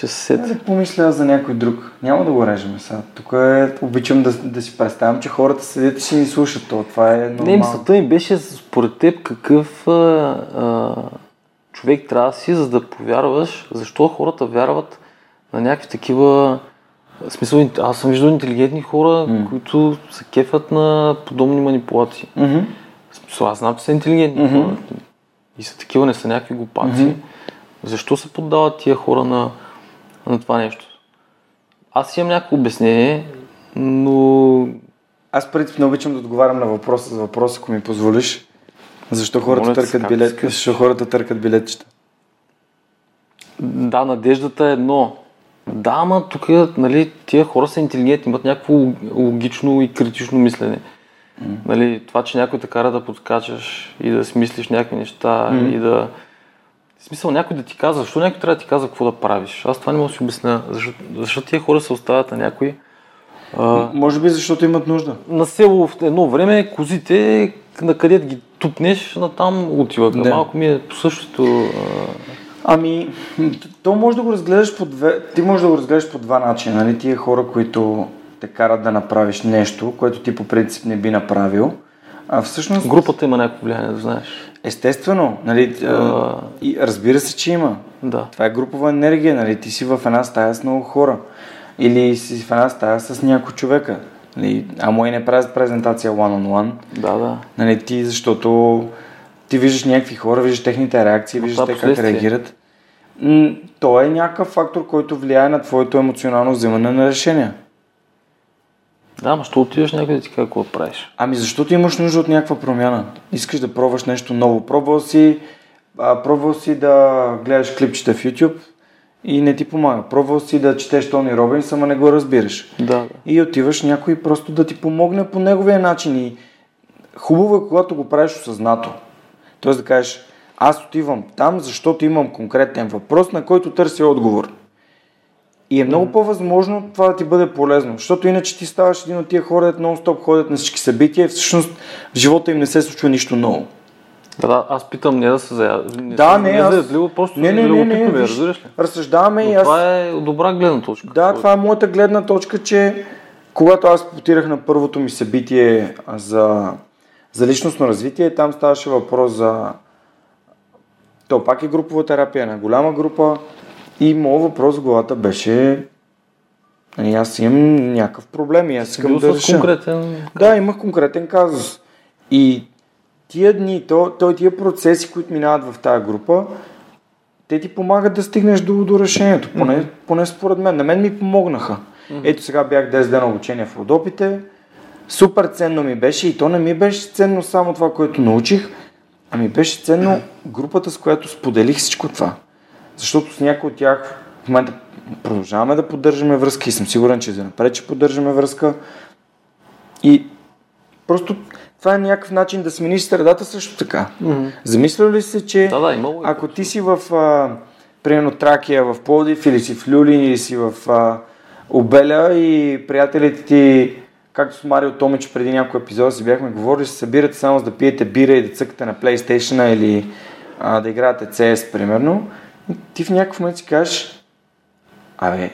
Ще се сети.
Да помисля за някой друг. Няма да го режем сега. Тук е, обичам да, да си представям, че хората седят и си ни слушат. То, това е нормално.
Не, мисълта ми беше според теб какъв а, а, човек трябва да си, за да повярваш, защо хората вярват на някакви такива в смисъл, аз съм виждал интелигентни хора, mm. които се кефят на подобни манипулации.
Мгм.
В смисъл, аз знам, че са интелигентни
Мгм.
хора. И са такива, не са някакви глупаци.
Мгм.
Защо се поддават тия хора на, на това нещо? Аз имам някакво обяснение, но
Аз принцип не обичам да отговарям на въпроса за въпрос, ако ми позволиш. Защо хората
Моля те,
търкат билет? Защо хората търкат билетчета?
да, надеждата е едно. Да, ама тук нали, тия хора са интелигентни, имат някакво логично и критично мислене. Нали, това, че някой те кара да подскачаш и да смислиш някакви неща и да... В смисъл някой да ти казва, защо някой трябва да ти казва какво да правиш? Аз това не мога да си обясня. Защо, защо тия хора се оставят на някой? А,
Може би защото имат нужда.
на село в едно време козите, на където ги тупнеш, натам отиваха.
Да.
Малко ми е по същото. а,
Ами, то може да го разгледаш по две... Ти можеш да го разгледаш по два начина. Нали? Тия хора, които те карат да направиш нещо, което ти по принцип не би направил. А всъщност...
Групата има някакво влияние, да знаеш.
Естествено, нали, а, и разбира се, че има.
Да.
Това е групова енергия, нали? Ти си в една стая с много хора. Или си в една стая с някой човека. Нали? Ама и не правят презентация one-on-one.
Да, да.
Нали, ти, защото ти виждаш някакви хора, виждаш техните реакции, виждаш те как реагират. М, то е някакъв фактор, който влияе на твоето емоционално вземане на решения.
Да, ама що отиваш някъде ти какво правиш?
Ами защото имаш нужда от някаква промяна. Искаш да пробваш нещо ново. Пробвал си, а, пробвал си да гледаш клипчета в YouTube и не ти помага. Пробвал си да четеш Тони Робинс, ама не го разбираш.
Да, да.
И отиваш някой просто да ти помогне по неговия начин. И хубаво е, когато го правиш осъзнато. Тоест да кажеш, аз отивам там, защото имам конкретен въпрос, на който търся отговор. И е много по-възможно това да ти бъде полезно, защото иначе ти ставаш един от тия хора, дето нон-стоп ходят на всички събития и всъщност в живота им не се случва нищо ново.
Да, аз питам не да се зая. Не
Да, не,
не
аз-
заядливо, просто
Не, не, не, не,
е,
виж,
разбираш ли?
разсъждаваме и аз...
това е добра гледна точка.
Да,
какво
това е моята гледна точка, че когато аз потирах на първото ми събитие за, за личностно развитие, там ставаше въпрос за... То пак е групова терапия на голяма група и моят въпрос в главата беше нали, аз имам някакъв проблем и аз искам да реша.
конкретен...
Да, имах конкретен казус. И тия дни, то, то, тия процеси, които минават в тази група, те ти помагат да стигнеш до, до решението, поне, поне според мен. На мен ми помогнаха. Ето сега бях 10 дена обучение в Родопите, супер ценно ми беше и то не ми беше ценно само това, което научих, а ми беше ценно групата, с която споделих всичко това. Защото с някои от тях в момента продължаваме да поддържаме връзка и съм сигурен, че за напред ще поддържаме връзка. И просто това е някакъв начин да смениш средата също така. Замисля ли се, че
Да, да, логика.
ако ти си в, а, примерно, Тракия, в Пловдив, или си в Люлин, или си в а, Обеля и приятелите ти, както с Марио Томич преди някой епизод си бяхме говорили, се събирате само за да пиете бира и да цъкате на PlayStation или а, да играете CS, примерно, ти в някакъв момент си кажеш, абе,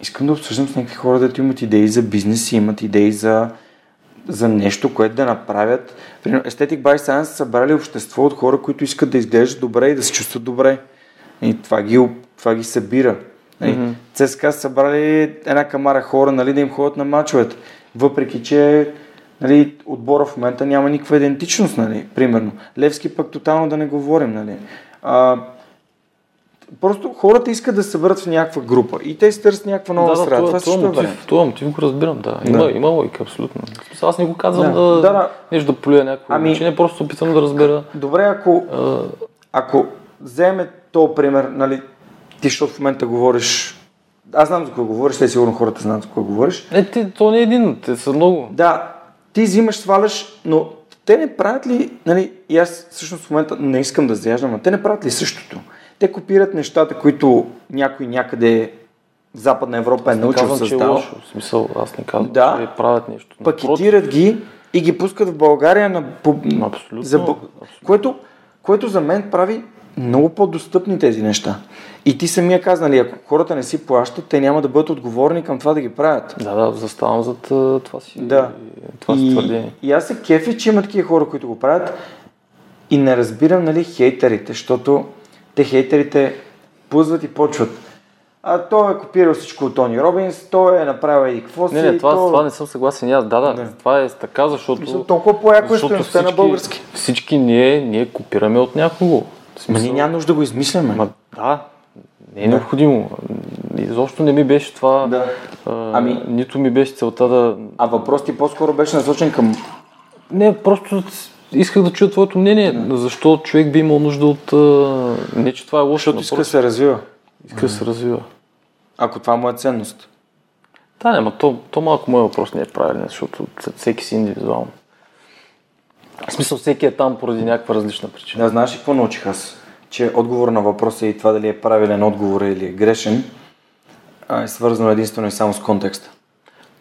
искам да обсъждам с някакви хора, да имат идеи за бизнес и имат идеи за, за нещо, което да направят. Примерно, Aesthetic by Science са събрали общество от хора, които искат да изглеждат добре и да се чувстват добре. И това ги, това ги събира. Нали? Mm-hmm. ЦСКА са събрали една камара хора, нали, да им ходят на мачовете. Въпреки, че нали, отбора в момента няма никаква идентичност, нали, примерно. Левски пък тотално да не говорим, нали. А, просто хората искат да се съберат в някаква група и те си търсят някаква нова
да, да,
среда.
това,
Това
това,
също е
мотив,
вариант.
това мотив го разбирам, да. Има,
Да.
има логика, абсолютно. Аз не го казвам
Да.
да,
Да, да.
нещо да полюя някакво
Ами-
учение, просто се опитвам да разбера.
Добре, ако,
А,
ако вземе то пример, нали, ти, защото в момента говориш, аз знам за кого говориш, те сигурно хората знаят за кого говориш.
е, те, то не е един, те са много.
Да, ти взимаш, сваляш, но те не правят ли, нали, и аз всъщност в момента не искам да заяждам, но те не правят ли същото? Те копират нещата, които някой някъде в Западна Европа е научил,
казвам, че е лошо. В смисъл, аз не казвам,
Да.
че правят нещо. Напротив,
пакетират ги и ги пускат в България на...
Абсолютно,
За,
абсолютно.
което, което за мен прави много по-достъпни тези неща. И ти самия каза, нали, ако хората не си плащат, те няма да бъдат отговорни към това да ги правят.
Да, да, заставам зад а, това си,
Да.
това си
и,
твърдение.
и аз се кефи, че има такива хора, които го правят и не разбирам, нали, хейтерите, защото те хейтерите пузват и почват. А той е копирал всичко от Тони Робинс, той е направил и какво си.
Не, не, това,
то...
това не съм съгласен и аз. Да, да,
Да.
това е така, защото...
Мисля, толкова по-яко е стоеността на български.
Всички ние, ние копираме от някого. Смисъл-
ние няма нужда да го измисляме.
Ма, да, не е
Да.
необходимо. Изобщо не ми беше това.
Да.
А,
Ами-
Нито ми беше целта да.
А въпрос ти по-скоро беше насочен към...
Не, просто исках да чуя твоето мнение. Защо човек би имал нужда от. Не, че това е лошо.
Защото иска да се развива.
иска да се развива.
Ако това му е ценност.
Да, не, ма то, то малко моят въпрос не е правилен, защото всеки си индивидуално. В смисъл, всеки е там поради някаква различна причина.
Да, знаеш ли какво научих аз? Че отговор на въпроса и това дали е правилен отговор или е грешен, е свързано единствено и само с контекста.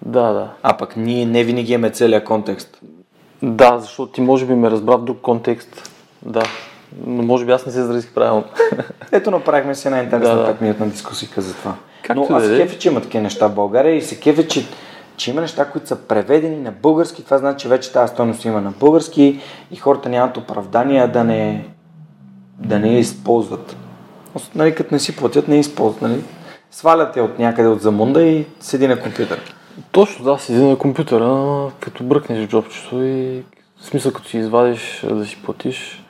Да, да.
А пък ние не винаги имаме целият контекст.
Да, защото ти може би ме разбра в друг контекст. Да. Но може би аз не се изразих правилно.
Ето направихме си една интересна
Да, да.
5 минутна дискусия за това.
Както
Но аз се кефе, че има такива неща в България и се кефе, че, че има неща, които са преведени на български. Това значи, че вече тази стойност има на български и хората нямат оправдания да не, да не я използват. Нали, като не си платят, не я използват. Нали? Свалят я от някъде от замунда и седи на компютър.
Точно, да, седи на компютъра, като бръкнеш в джобчето и в смисъл като си извадиш да си платиш.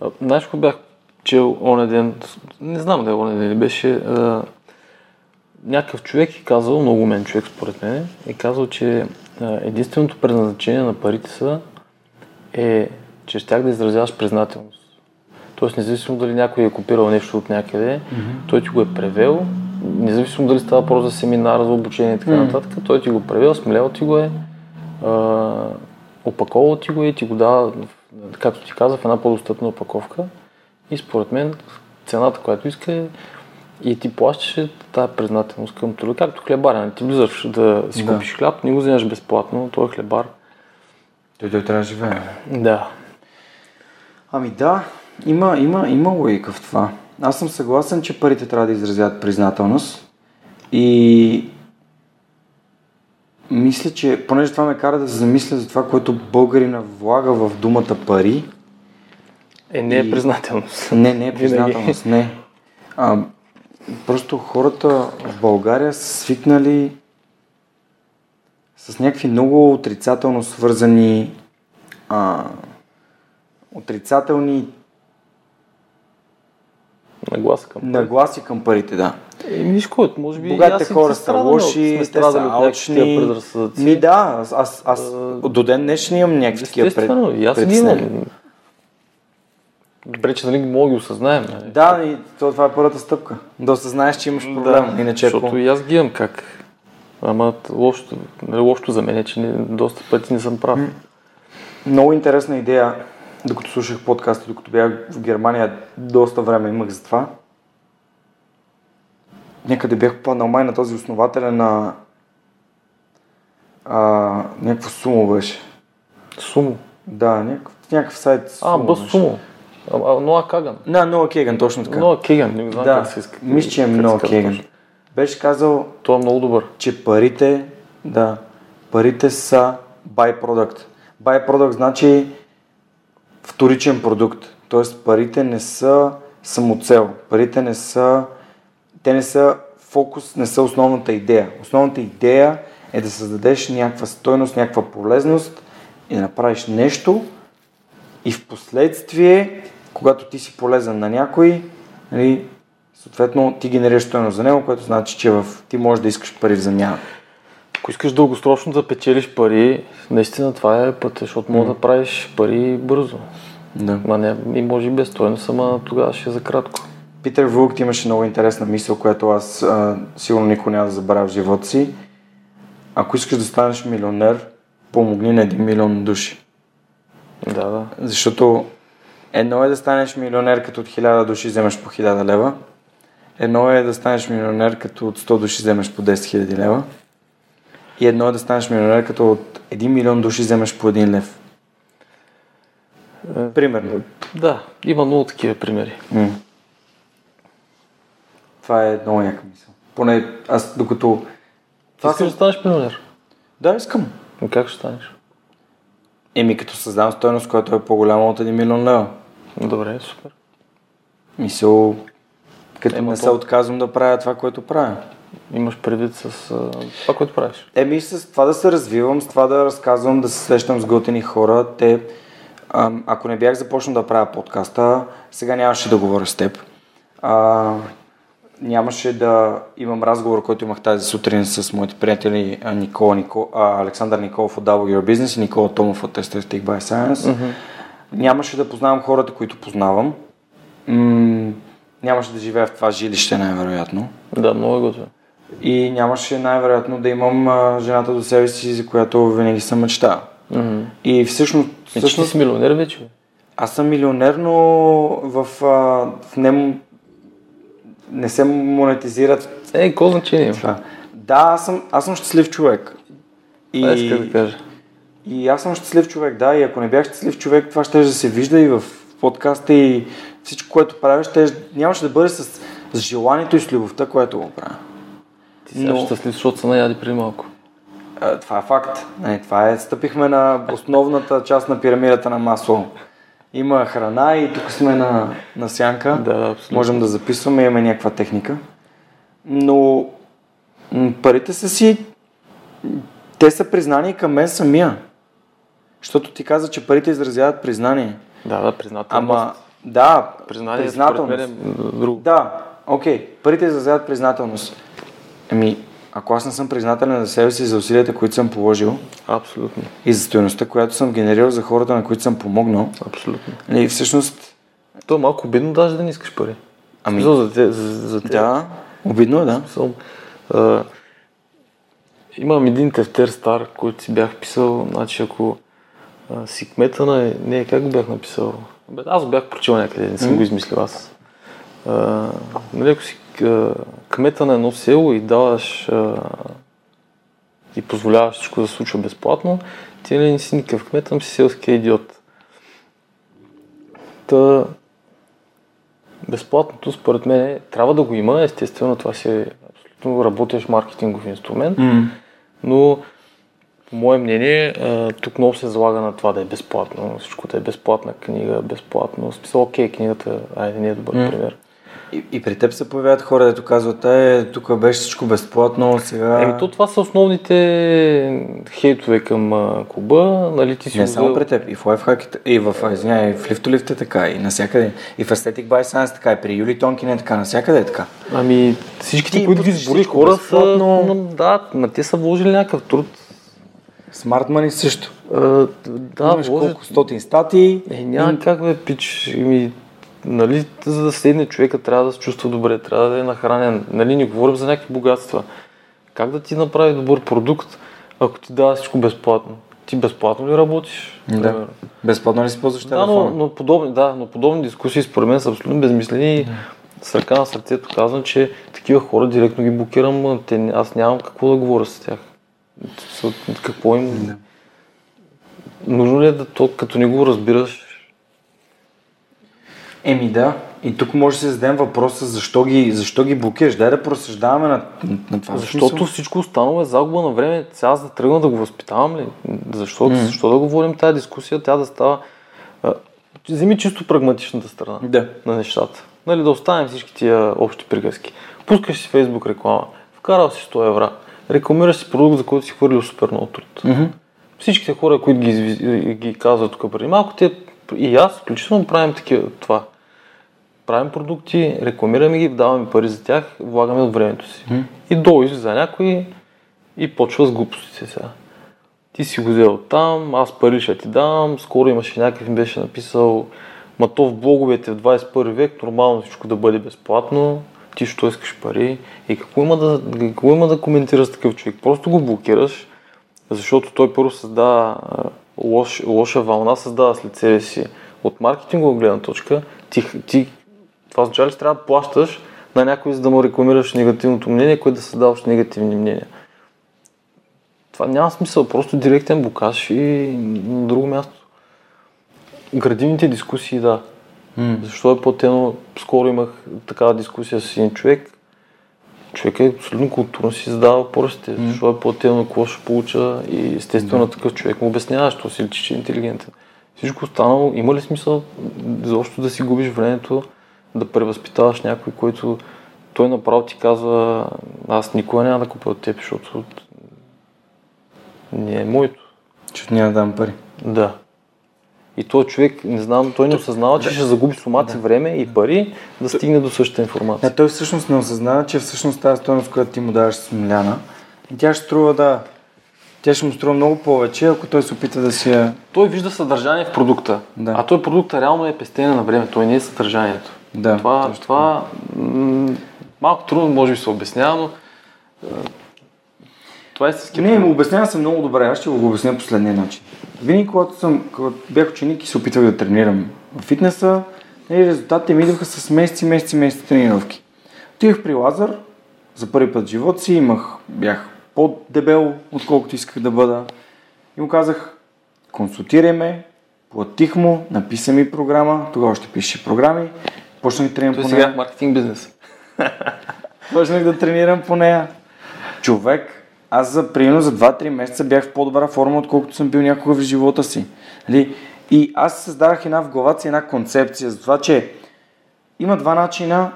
А, Знаеш какво бях чел оня ден, не знам да е оня ден ли беше, а, някакъв човек е казал, много умен човек според мен, е казал, че а, единственото предназначение на парите са е, че щях да изразяваш признателност. Тоест, независимо дали някой е копирал нещо от някъде, mm-hmm. той ти го е превел, независимо дали става просто за семинар, за обучение и така
Мгм.
нататък, той ти го превел, смелел ти го е, а, опаковал ти го е и ти го дава, както ти каза, в една по-достъпна опаковка. И според мен цената, която иска е и ти плащаш тази признателност към труда, както хлебаря. Ти влизаш да си
Да.
купиш хляб, не го вземаш безплатно, той е хлебар.
Той, той трябва да живее.
Да.
Ами да, има, има, има логика в това. Аз съм съгласен, че парите трябва да изразят признателност и мисля, че понеже това ме кара да се замисля за това, което българина влага в думата пари,
Е, не е
И-
признателност.
не, не е признателност, не. А, просто хората в България са свикнали с някакви много отрицателно свързани а, отрицателни
Нагласа към
нагласи към парите, да.
Еми, виж може би
Богатите хора са лоши, те са алчни. Ми да, аз, аз, аз
А,
до ден днешен имам някакви такива пред,
и аз ги
притеснения.
имам. Добре, че нали мога да ги осъзнаем. нали?
Да, и то, това е първата стъпка. Да осъзнаеш, че имаш проблем. Иначе ако...
Защото и аз ги имам как. Ама лошото, нали, лошото за мен е, че не, доста пъти не съм прав.
Много интересна идея, докато слушах подкаста, докато бях в Германия, доста време имах за това. Някъде бях попаднал май на този основателя на а, някакво сумо беше.
Сумо.
Да, някакъв, някакъв сайт
А,
беше.
бъс сумо. А, а, Ноа Каган.
На, Ноа Кеган, точно така.
Ноа Кеган, не знам
да,
как се иска.
мисля, че е Ноа Кеган. Беше казал,
Той е много добър.
че парите, да, парите са byproduct. Byproduct значи вторичен продукт. Тоест парите не са самоцел. Парите не са, те не са фокус, не са основната идея. Основната идея е да създадеш някаква стойност, някаква полезност и да направиш нещо и в последствие, когато ти си полезен на някой, нали, съответно ти генерираш стойност за него, което значи, че в... ти можеш да искаш пари в замяна.
Ако искаш дългосрочно да печелиш пари, наистина това е път, защото мога да правиш пари бързо.
Да.
Ма не, и може и без стойност, ама тогава ще е за кратко.
Питер Вулкт имаше много интересна мисъл, която аз а, сигурно никой няма да забравя в живота си. Ако искаш да станеш милионер, помогни на един милион души.
Да, да.
Защото едно е да станеш милионер, като от хиляда души вземеш по 1000 лева. Едно е да станеш милионер, като от 100 души вземеш по 10 000 лева. И едно е да станеш милионер, като от 1 милион души вземеш по 1 лев.
Е,
Примерно.
Да, има много такива примери.
М. Това е много яка мисъл. Поне аз докато...
Това искаш да станеш милионер?
Да, искам.
Но как ще станеш?
Еми като създам стойност, която е по-голяма от 1 милион лева.
Добре, супер.
Мисъл, като
Ема
не
то-
се отказвам да правя това, което правя.
Имаш предвид с а, това, което правиш.
Еми с това да се развивам, с това да разказвам, да се срещам с готини хора. Те, ам, ако не бях започнал да правя подкаста, сега нямаше да говоря с теб. А, нямаше да имам разговор, който имах тази сутрин с моите приятели а, Никола, Нико, а, Александър Николов от Your Business и Никола Томов от Aesthetic by Science. Mm-hmm. Нямаше да познавам хората, които познавам. М- нямаше да живея в това жилище, най-вероятно.
Да, много е готово.
И нямаше най-вероятно да имам а, жената до себе си, за която винаги съм мечтал.
Mm-hmm.
И всъщност,
Значи
всъщност
си милионер вече.
аз съм милионер, но в, а, в не, не се монетизират
Е, какво значение има?
Да, аз съм, аз съм щастлив човек.
Това иска да
И,
кажа.
и аз съм щастлив човек, да. И ако не бях щастлив човек, това ще да се вижда и в подкаста и всичко, което правиш, ще, нямаше да бъде с, с желанието и с любовта, което го правя.
Ти сега
но-
щастлив, защото са наяди преди малко.
А, Това е факт. Не, това е, стъпихме на основната част на пирамидата на масло. Има храна и тук сме на, на сянка.
Да, абсолютно.
Можем да записваме, имаме някаква техника. Но парите са си... Те са признани към мен самия. Защото ти каза, че парите изразяват признание.
Да, да, признателност.
Ама, да,
Признание, мен
признателност.
е друго.
Да, окей. Парите изразяват признателност. Ами, ако аз не съм признателен за себе си за усилията, които съм положил,
Абсолютно.
и за стоеността, която съм генерирал за хората, на които съм помогнал.
Абсолютно.
И всъщност,
То е малко обидно даже да не искаш пари.
Ами-
за, те, за, за те.
да, обидно е, да.
Смисъл, а, имам един тефтер стар, който си бях писал, значи ако а, си кмета на... Не, как го бях написал? Аз го бях прочел някъде, не съм го измислил аз. А, нали, ако си кмета на едно село и даваш а, и позволяваш всичко да се случва безплатно, ти не си никакъв кмет, ами си селския идиот. Та, безплатното, според мен, трябва да го има. Естествено, това си е абсолютно работещ маркетингов инструмент.
М.
Но, по мое мнение, а, тук много се залага на това да е безплатно. Всичко да е безплатна книга, безплатно. Смисъл, окей, книгата, айде, не е добър
М.
пример.
И, и при теб се появяват хора, дето казват, е, тук беше всичко безплатно, сега...
Еми, то това са основните хейтове към а, клуба. Нали, ти си
Не
го
само при теб, и в лайфхаките, и в, а, извиняй, и в така, и навсякъде. И в Aesthetic by Science така, и при Юли Тонкин е така, навсякъде е така.
Ами, всичките,
Ти
които ги избори хора
безплатно.
са... Да, ма те са вложили някакъв труд.
Smart Money също.
А, да,
Имаш
вложи...
колко стотин статии.
Е, няма как бе, пич. Еми, нали, за да седне човека трябва да се чувства добре, трябва да е нахранен. Нали, не говорим за някакви богатства. Как да ти направи добър продукт, ако ти дава всичко безплатно? Ти безплатно ли работиш?
Да.
примерно?
Безплатно ли си ползваш
Да, но,
телефона?
но, подобни, да, но подобни дискусии според мен са абсолютно безмислени и с ръка на сърцето казвам, че такива хора директно ги блокирам, те, аз нямам какво да говоря с тях. Какво им...
Да.
Нужно ли е да то, като не го разбираш,
Еми да. И тук може да се зададем въпроса защо ги, защо ги блокираш. Дай да просъждаваме на, на това.
Защото
Смисъл?
всичко останало е загуба на време. Сега аз да тръгна да го възпитавам ли? Защо,
Мгм.
защо да говорим тази дискусия, тя да става... А, вземи чисто прагматичната страна
Да.
на нещата. Нали, да оставим всички тия общи приказки. Пускаш си Facebook реклама, вкарал си 100 евра, рекламираш си продукт, за който си хвърлил супер много труд.
Мгм.
Всичките хора, които ги, ги казват тук преди малко, те и аз, включително правим такива това. Правим продукти, рекламираме ги, даваме пари за тях, влагаме от времето си.
Мгм.
И долу излиза някой и почва с глупостите сега. Ти си го взел там, аз пари ще ти дам, скоро имаше някакъв ми беше написал, ма то в блоговете в 21 век нормално всичко да бъде безплатно, ти що искаш пари и какво има да, какво има да коментираш такъв човек? Просто го блокираш, защото той първо създава лош, лоша вълна, създава след себе си от маркетингова гледна точка. Ти, ти това означава ли, че трябва да плащаш на някой, за да му рекламираш негативното мнение, което да създаваш негативни мнения. Това няма смисъл, просто директен блокаж и на друго място. Градивните дискусии, да.
М.
Защо е платено? Скоро имах такава дискусия с един човек. човек е абсолютно културно си задава въпросите, mm. защо е платено, какво ще получа и естествено на такъв човек му обяснява, що си личи, че е интелигентен. Всичко останало, има ли смисъл заобщо да си губиш времето, да превъзпитаваш някой, който той направо ти казва, аз никога няма да купя от теб, защото не е моето.
Защото няма да дам пари.
Да. И той човек, не знам, той не осъзнава, че да. ще загуби сумати да. време и пари да стигне до същата информация.
Не, той всъщност не осъзнава, че всъщност тази стоеност, която ти му даваш смляна, и тя ще струва да... Тя ще му струва много повече, ако той се опита да си я...
Той вижда съдържание в продукта, да. а той продукта реално е пестене на време, той не е съдържанието.
Да,
това, това м- малко трудно може би се обяснява, но това е истински.
Не, му обяснявам се много добре. Аз ще го обясня последния начин. Винаги, когато, съм, когато бях ученик и се опитвах да тренирам в фитнеса, нали, резултатите ми идваха с месеци, месеци, месеци тренировки. Отидох при Лазар, за първи път в живота си имах, бях по-дебел, отколкото исках да бъда. И му казах, консултирай ме, платих му, написа ми програма, тогава ще пише програми, почнах да тренирам
по нея. сега маркетинг бизнес.
почнах да тренирам по нея. Човек аз за примерно за 2-3 месеца бях в по-добра форма, отколкото съм бил някога в живота си. Нали? И аз създадах една в главата си една концепция за това, че има два начина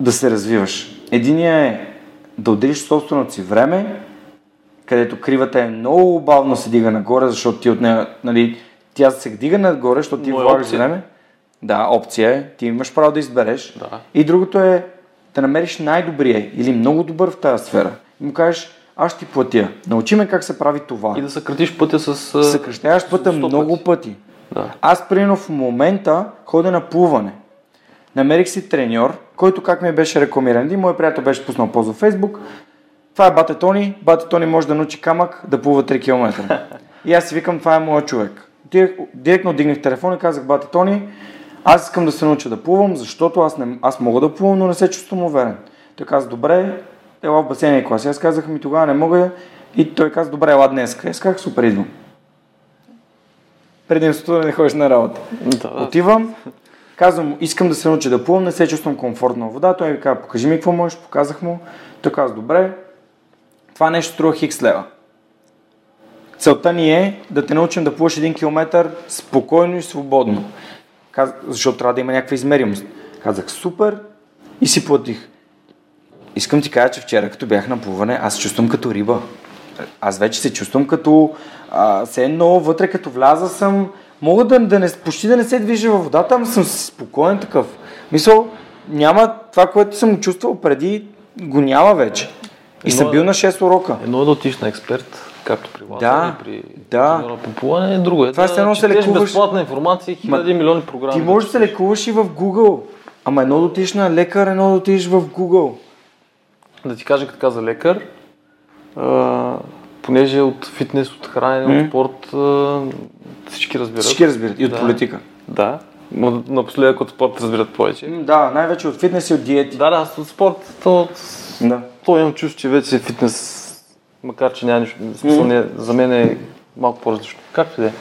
да се развиваш. Единият е да отделиш собственото си време, където кривата е много бавно се дига нагоре, защото ти от нея, нали, тя се дига нагоре, защото ти влагаш време. Да, опция е. Ти имаш право да избереш.
Да.
И другото е да намериш най-добрия или много добър в тази сфера и му кажеш, аз ще ти платя. Научи ме как се прави това.
И да съкратиш пътя с...
Съкръщаваш пътя много пъти. пъти.
Да.
Аз, примерно, в момента ходя на плуване. Намерих си треньор, който как ми беше рекламиран. Един мой приятел беше пуснал пост във Фейсбук. Това е Бате Тони. Бате Тони може да научи камък да плува 3 км. и аз си викам, това е моят човек. Директно дигнах телефон и казах, Бате Тони, аз искам да се науча да плувам, защото аз, не, аз мога да плувам, но не се чувствам уверен. Той каза, добре, ела в басейния клас. Аз казах ми тогава не мога и той каза, добре, ела днес. Аз казах, супер, идвам. Предимството да не ходиш на работа.
Да.
Отивам, казвам, искам да се науча да плувам, не се чувствам комфортно в вода. Той ми каза, покажи ми какво можеш, показах му. Той каза, добре, това нещо струва хикс лева. Целта ни е да те научим да плуваш един километър спокойно и свободно. Защото трябва да има някаква измеримост. Казах, супер и си платих. Искам ти кажа, че вчера, като бях на плуване, аз се чувствам като риба. Аз вече се чувствам като... А, се едно вътре, като вляза съм... Мога да, да не, почти да не се движа във водата, ама съм спокоен такъв. Мисъл, няма това, което съм чувствал преди, го няма вече. И едно, съм бил на 6 урока.
Едно да отиш на експерт, както при вас,
да,
и при
да.
по плуване, друго е
това
да,
да се лекуваш...
безплатна информация, хиляди милиони програми.
Ти можеш да се лекуваш и в Google. Ама едно да отиш на лекар, едно да отиш в Google
да ти кажа, като каза лекар, а, понеже от фитнес, от хранене, от спорт, а, всички разбират.
Всички разбират. И от
да.
политика.
Да. Но напоследък от спорт разбират повече.
Да, най-вече от фитнес и от диети.
Да, да, от спорт, то,
да.
то имам чувство, че вече фитнес, макар че няма нищо, смисъл, не, за мен е малко по-различно. Както да е.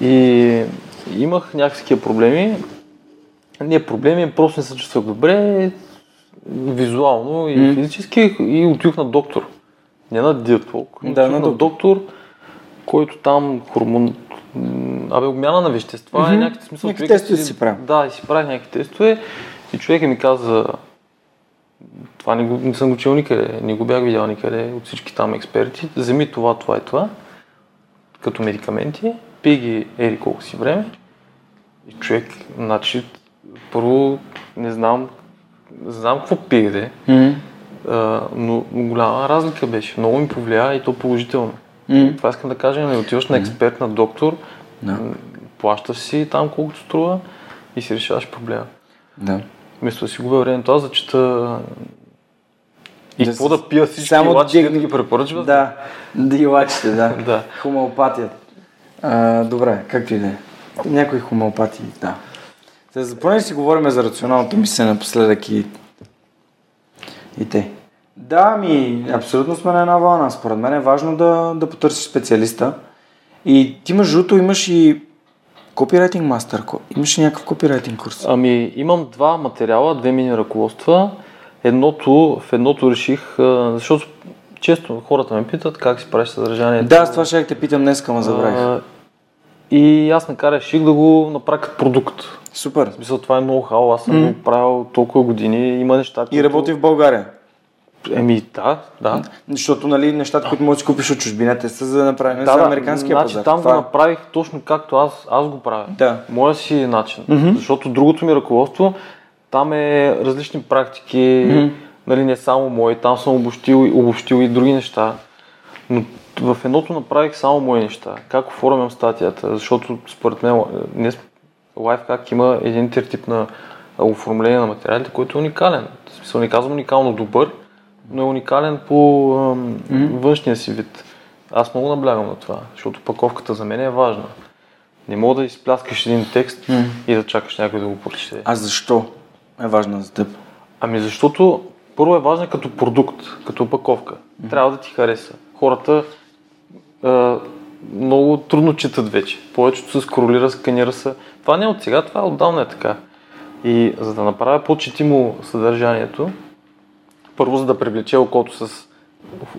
И имах някакви проблеми. Не проблеми, просто не се чувствах добре визуално и mm. физически и отидох на доктор. Не на диетолог,
да, на,
на доктор, който там хормон... Абе, обмяна на вещества mm-hmm. е някакъв смисъл.
Някакви тестове си прави.
Да, и си прави някакви тестове. И човека ми каза, това не, го, не съм го чел никъде, не го бях видял никъде от всички там експерти. Вземи това, това и това, като медикаменти, пи ги ери колко си време. И човек, значи, първо не знам знам какво пиете,
mm-hmm.
а, но голяма разлика беше. Много ми повлия и то положително.
Mm-hmm.
Това искам да кажа, не отиваш на експерт, на доктор,
да.
плащаш си там колкото струва и си решаваш проблема.
Да.
Вместо да си губя времето, аз зачита и какво
да,
да пия всички
само
лачи,
да
ги препоръчват?
Да, да и лачите, да.
да.
Хомеопатията. А, добре, както и да е. Някои хомеопатии, да. За да поне си говорим за рационалното мислене напоследък и, и те. Да, ми, абсолютно сме на една вълна. Според мен е важно да, да потърсиш специалиста. И ти между другото имаш и копирайтинг мастер. Имаш ли някакъв копирайтинг курс?
Ами, имам два материала, две мини ръководства. Едното, в едното реших, защото често хората ме питат как си правиш съдържанието.
Да, с това ще те питам днес, ама забравих.
А, и аз накрая реших да го направя като продукт.
Супер.
В смисъл, това е много хал, аз съм mm. го правил толкова години, има неща,
И работи в България.
Еми, да, да.
Защото, нали, нещата, които можеш да купиш от чужбина, те са за да направим
Да,
за американския
значи
пазар.
там
Това
го
е.
направих точно както аз, аз го правя.
Да.
Моя си начин.
Мгм.
Защото другото ми ръководство, там е различни практики,
Мгм.
нали, не само мои, там съм обобщил, обобщил и други неща. Но в едното направих само мои неща. Как оформям статията, защото според мен днес лайфхак има един тип на оформление на материалите, който е уникален. В смисъл не казвам уникално добър, но е уникален по ам, външния си вид. Аз много наблягам на това, защото паковката за мен е важна. Не мога да изпляскаш един текст и да чакаш някой да го прочете.
А защо е важно за теб?
Ами защото първо е важна като продукт, като опаковка. Трябва да ти хареса. Хората а, много трудно четат вече. Повечето се скролира, сканира се. Това не е от сега, това отдавна е така. И за да направя по-четимо съдържанието, първо за да привлече окото с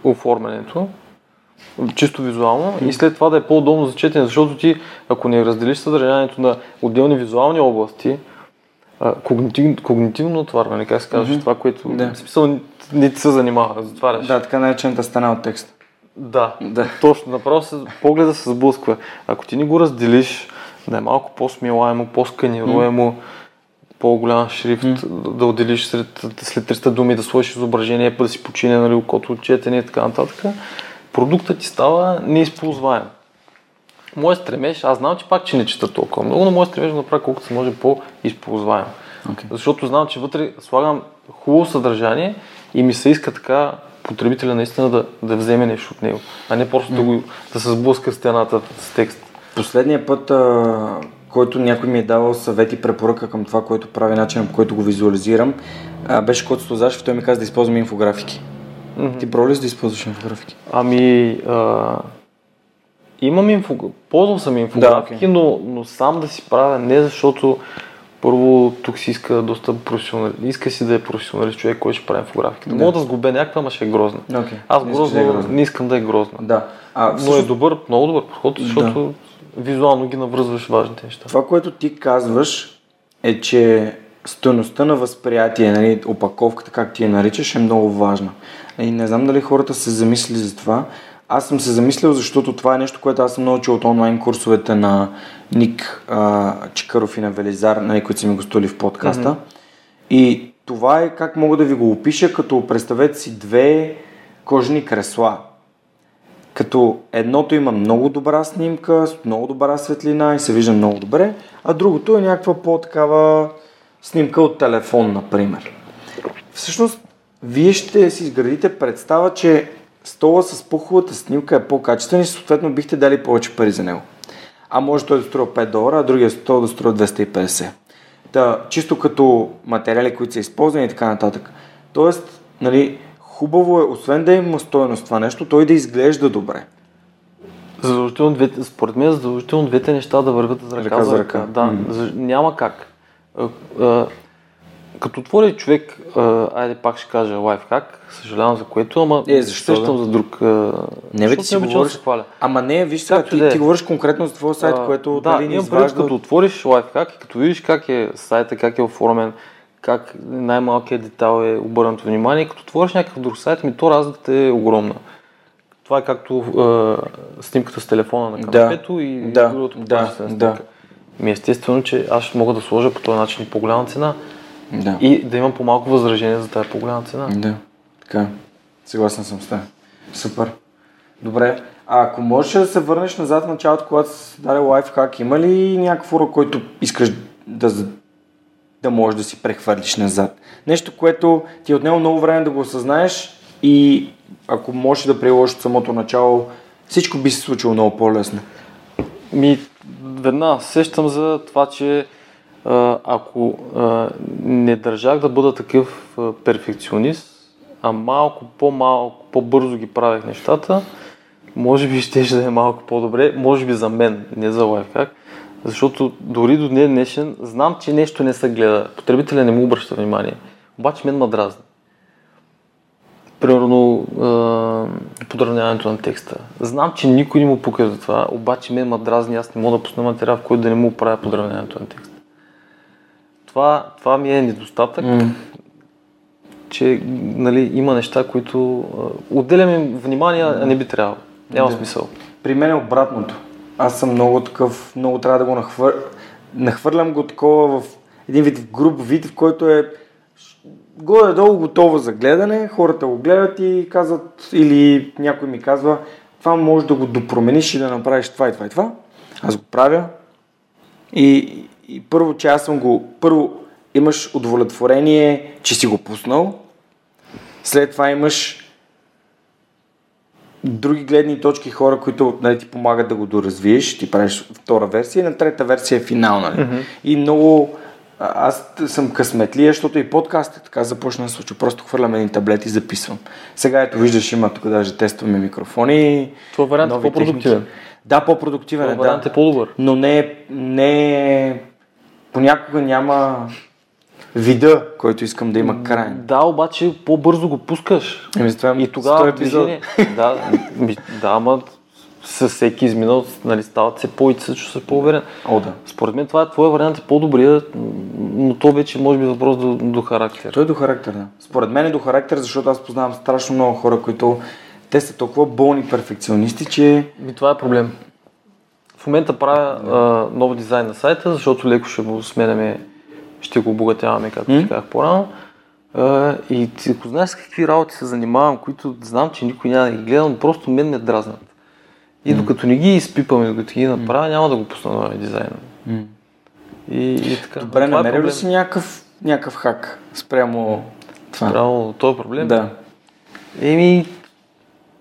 оформянето, чисто визуално, и след това да е по-удобно за четене, защото ти, ако не разделиш съдържанието на отделни визуални области, а, когнитив, когнитивно отварване, как се казваш, това, което
Да.
в смисъл не ти се занимава, затваряш.
Да, така наречената стана от текст.
Да,
Да.
точно, направо се, погледа се сблъсква. Ако ти не го разделиш, да е малко по-смилаемо, по-сканируемо, по-голям шрифт, да, да отделиш сред, след 300 думи, да сложиш изображение, па да си почине нали, окото от четене и така нататък, продуктът ти става неизползваем. Моят стремеж, аз знам, че пак, че не чета толкова много, но моят стремеж е да направя колкото се може по-използваем.
Окей.
Защото знам, че вътре слагам хубаво съдържание и ми се иска така потребителя наистина да, да вземе нещо от него, а не просто да, го, да се сблъска стената с текст.
Последния път, а, който някой ми е давал съвет и препоръка към това, което прави, начинът по който го визуализирам, а, беше Кот Слозашев, той ми каза да използвам инфографики. Ти пробвали ли си да използваш инфографики?
Ами, а, имам инфо... ползвам съм инфографики,
окей.
но, но сам да си правя не защото първо тук си иска доста професионалист, иска си да е професионалист човек, който ще прави инфографиката.
Да.
Мога да сгубя някаква, ама ще е грозна.
Окей.
Аз
Не искаш да е
грозно
грозна.
не искам да е грозна.
Да. А,
Но е
всъщност,
добър, много добър подход, защото визуално ги навръзваш важните неща.
това, което ти казваш, е, че стоеността на възприятие, нали, опаковката, как ти я наричаш, е много важна. И не знам дали хората се замислили за това. Аз съм се замислил, защото това е нещо, което аз съм научил от онлайн курсовете на Ник а, Чикаров и на Велизар, нали, които са ми гостували в подкаста. Mm-hmm. И това е как мога да ви го опиша, като представете си две кожени кресла. Като едното има много добра снимка, с много добра светлина и се вижда много добре, а другото е някаква по-такава снимка от телефон, например. Всъщност, вие ще си изградите представа, че стола с по-хубавата снимка е по-качествен и съответно бихте дали повече пари за него. А може той да струва 5 долара, а другия стол да струва 250. Да, чисто като материали, които са използвани и така нататък. Тоест, нали, хубаво е, освен да има стоеност това нещо, той да изглежда добре.
Задължително двете, според мен задължително двете неща да вървят за ръка,
Ръка
за ръка. Да, за, няма как. Като отвори човек, а, айде пак ще кажа лайфхак, съжалявам за което, ама
Е, защо
сещам
да?
за друг. А,
Не, бе, ти си говориш.
хваля.
Ама не, виж сега,
и
ти,
е.
ти говориш конкретно за твоя сайт,
А,
което
да,
нали,
предвид,
изважда.
като отвориш лайфхак и като видиш как е сайта, как е оформен, как най-малкият детайл е обърнато внимание, като отвориш някакъв друг сайт, ми то разликата е огромна. Това е както а, снимката с телефона на
Да,
канапето и
да,
другото
да, да.
Ми естествено, че аз ще мога да сложа по този начин и по-голяма цена
Да.
и да имам по-малко възражение за тази по-голяма цена.
Да, така. Съгласен съм с теб. Супер. Добре. А ако можеш да се върнеш назад в началото, когато си даде лайфхак, има ли някакъв урок, който искаш да, да можеш да си прехвърлиш назад? Нещо, което ти е отнело много време да го осъзнаеш и ако можеш да приложиш от самото начало, всичко би се случило много по-лесно.
Ми, веднага сещам за това, че ако не държах да бъда такъв перфекционист, а малко по-малко, по-бързо ги правех нещата, може би ще да е малко по-добре, може би за мен, не за лайфхак, защото дори до днес днешен знам, че нещо не се гледа. Потребителя не му обръща внимание. Обаче мен ме дразни. примерно а, подравняването на текста. Знам, че никой не му пука за това, обаче мен ма дразни, аз не мога да пусна материал, в който да не му правя подравняването на текста. Това, това ми е недостатък, mm. че нали, има неща, които отделяме им внимание, а не би трябвало. Няма да. смисъл.
При мен е обратното. Аз съм много такъв, много трябва да го нахвър... нахвърлям го такова в един вид в груб вид, в който е горе-долу готово за гледане, хората го гледат и казват, или някой ми казва, това може да го допромениш и да направиш това и това и това. Аз го правя. И, и първо, че аз съм го, първо имаш удовлетворение, че си го пуснал. След това имаш други гледни точки, хора, които нали, ти помагат да го доразвиеш, ти правиш втора версия и на трета версия е финал. Нали? Mm-hmm. И много аз съм късметлия, защото и подкаст е така започна да случва. Просто хвърлям едни таблети и записвам. Сега ето виждаш, има тук даже тестваме микрофони.
Това вариант е по-продуктивен.
Да, по-продуктивен
е, вариант
да.
е по-добър.
Но не не е, понякога няма вида, който искам да има край.
Да, обаче по-бързо го пускаш.
Еми, това
и тогава движение. да, да, ама с всеки изминал, нали, стават се по и се чувстваш по-уверен.
О, да.
Според мен това е твоя вариант е по-добрия, но то вече може би въпрос до, до характер.
Той е до характер, да. Според мен е до характер, защото аз познавам страшно много хора, които те са толкова болни перфекционисти, че...
Ми, това е проблем. В момента правя а, нов дизайн на сайта, защото леко ще го сменяме, ще го обогатяваме, както mm? казах по-рано. А, и ако знаеш с какви работи се занимавам, които знам, че никой няма да ги гледа, но просто мен ме дразнат. И докато не ги изпипам и докато ги направя, няма да го пусна на дизайна. И, и така.
Добре, е намерил ли си някакъв, някакъв хак спрямо
това? Спрямо този проблем?
Да.
Еми,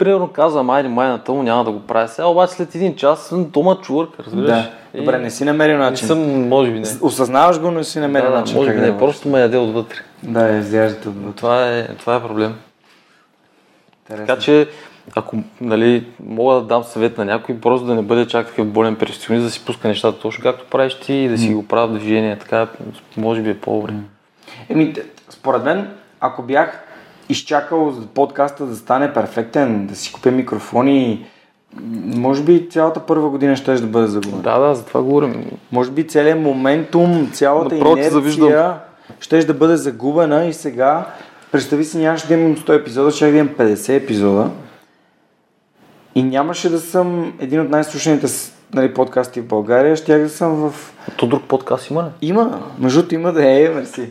примерно казвам, айде майната му няма да го правя сега, обаче след един час то ма чувърка, разбираш?
Да. Добре, не си намерил начин.
Не съм, може би не.
Осъзнаваш го, но не си намерил
да,
начин.
Може би не, просто ме яде отвътре.
Да, изяждате отвътре.
Това е, това е проблем. Интересно. Така че ако нали, мога да дам съвет на някой, просто да не бъде чак такъв болен перфекционист, да си пуска нещата точно както правиш ти и да си го правя в движение, така може би е по-добре.
Еми, според мен, ако бях изчакал подкаста да стане перфектен, да си купя микрофони, може би цялата първа година ще да бъде загубена.
Да, да, за това говорим.
Може би целият моментум, цялата Напротив, инерция завиждам. ще да бъде загубена и сега представи си нямаше да имам 100 епизода, ще да имам 50 епизода. И нямаше да съм един от най-слушаните нали, подкасти в България, щях да съм в...
То друг подкаст има ли?
Има, между има да е, мерси.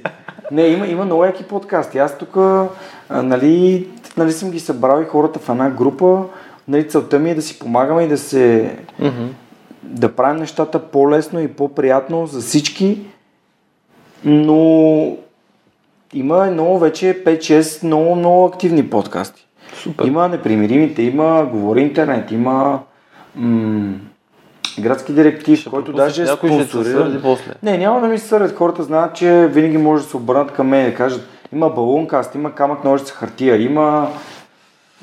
Не, има, има много яки подкасти. Аз тук, нали, нали съм ги събрал и хората в една група. Нали, целта ми е да си помагаме и да се... Mm-hmm. да правим нещата по-лесно и по-приятно за всички. Но има много вече 5-6 много, много активни подкасти. Супер. Има непримиримите, има Говори интернет, има м- градски директив, ще който даже е спонсориран. Не, няма да ми се сърдят. Хората знаят, че винаги може да се обърнат към мен и да кажат има балункаст, има камък ножица хартия, има...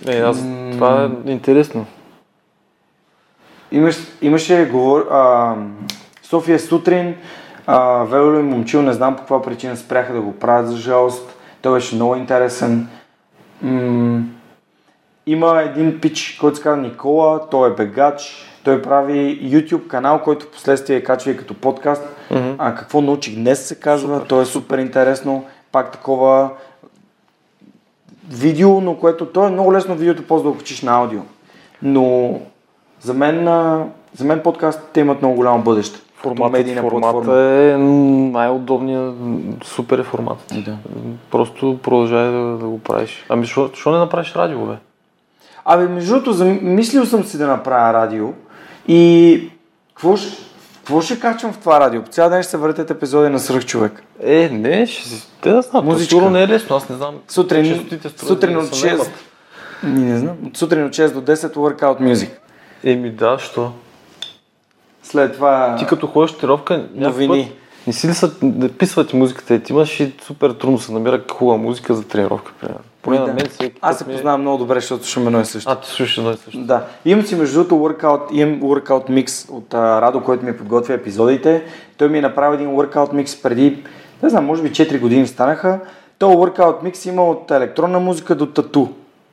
Е, аз, м- това е интересно.
Имаш, имаше говор, а, София сутрин, а, Вело и Момчил, не знам по каква причина спряха да го правят за жалост. Той беше много интересен. М- има един пич, който се казва Никола, той е бегач, той прави YouTube канал, който последствие качва и като подкаст. Mm-hmm. А какво научих днес се казва, супер. то е супер интересно. Пак такова видео, но което то е много лесно видеото, после да го качиш на аудио. Но за мен, за мен подкастите имат много голямо бъдеще.
Форматът, формата е най-удобният, супер е форматът. Да. Просто продължай да, да го правиш. Ами, защо не направиш радио, бе?
Абе, между другото, мислил съм си да направя радио и какво ще, какво ще качвам в това радио? По цял ден ще се въртят епизоди на Сръх човек.
Е, не, ще си... Те да знам, Музичка. сигурно не е лесно, аз не знам.
Сутрин, сутрин от 6... Не, не знам. Сутрин от 6 до 10 workout music.
Еми да, що?
След това...
Ти като ходиш тренировка,
новини. Път,
не си ли са да писват музиката и ти имаш и супер трудно се намира хубава музика за тренировка, примерно.
Поне да. на мен всеки Аз се ми... познавам много добре, защото слушам едно и също.
А, ти слушаш едно и също.
Да. Имам си между другото workout, имам workout микс от uh, Радо, който ми подготвя епизодите. Той ми е направил един workout микс преди, не знам, може би 4 години станаха. То workout микс има от електронна музика до тату.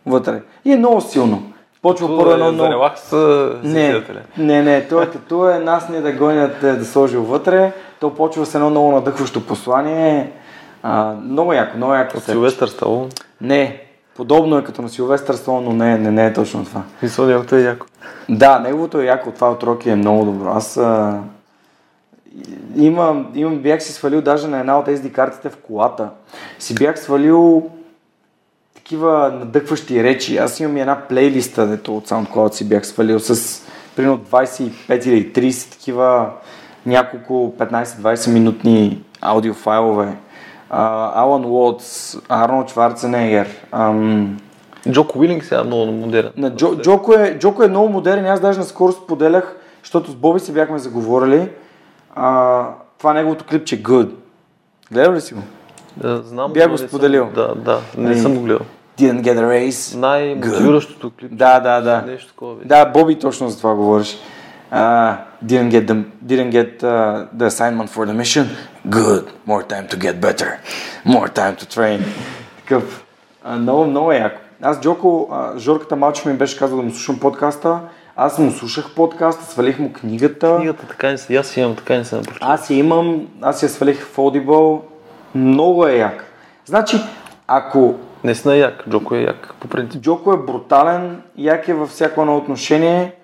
вътре. И е много силно. Почва първо
е
едно
за
много...
релакс а, си
Не, не, не, той като е нас не да гонят е, да сложил вътре, то почва с едно много надъхващо послание. А, много яко, много яко.
От. Силвестър Сталон.
Не, подобно е като на Силвестър Сталон, но не, не, не е точно това.
Мисля, неговото е яко.
Да, неговото е яко, това от Роки е много добро. Аз а, имам, имам, бях си свалил даже на една от SD картите в колата. Си бях свалил такива надъхващи речи. Аз имам и една плейлиста, дето от SoundCloud си бях свалил с примерно 25 или 30 такива няколко 15-20 минутни аудиофайлове. Алан Уотс, Арнолд Шварценегер, ам,
Джоко Уилинг сега е много модерен.
на Джо, Джоко, е, Джоко е много модерен. Аз даже наскоро споделях, защото с Боби се бяхме заговорили. А, това е неговото клипче Good. Гледал ли си го?
Да, знам.
Бях го
не
споделил.
Съм, да, да, не
Ами,
съм го гледал.
Didn't get a race.
Най-мотивиращото клип.
Да, да, да.
Нещо такова беше.
Да, Боби точно за това говориш. Uh, didn't get, the, didn't get uh, the assignment for the mission. Good. More time to get better. More time to train. Такъв. Много, много е яко. Аз Джоко, Жорката Малчо ми беше казал да му слушам подкаста. Аз му слушах подкаста, свалих му книгата.
Книгата така не се, аз имам, така не се напрочил.
Аз я имам, аз я свалих в Audible. Много е як. Значи, ако
Наистина е як, Джоко е як, по принцип.
Джоко е брутален, як е във всяко едно отношение.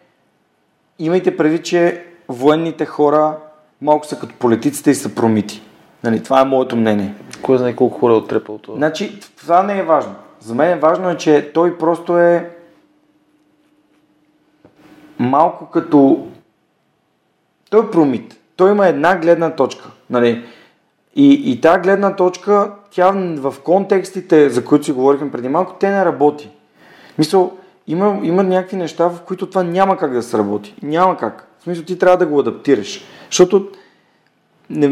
Имайте предвид, че военните хора малко са като политиците и са промити. Нали, това е моето мнение.
Кой знае колко хора е оттрепал това.
Значи, това не е важно. За мен е важно е, че той просто е малко като... Той е промит. Той има една гледна точка. Нали? И, и тази гледна точка, тя в контекстите, за които си говорихме преди малко, те не работи. Мисъл, има, има някакви неща, в които това няма как да се работи. Няма как. В смисъл, ти трябва да го адаптираш. Защото не,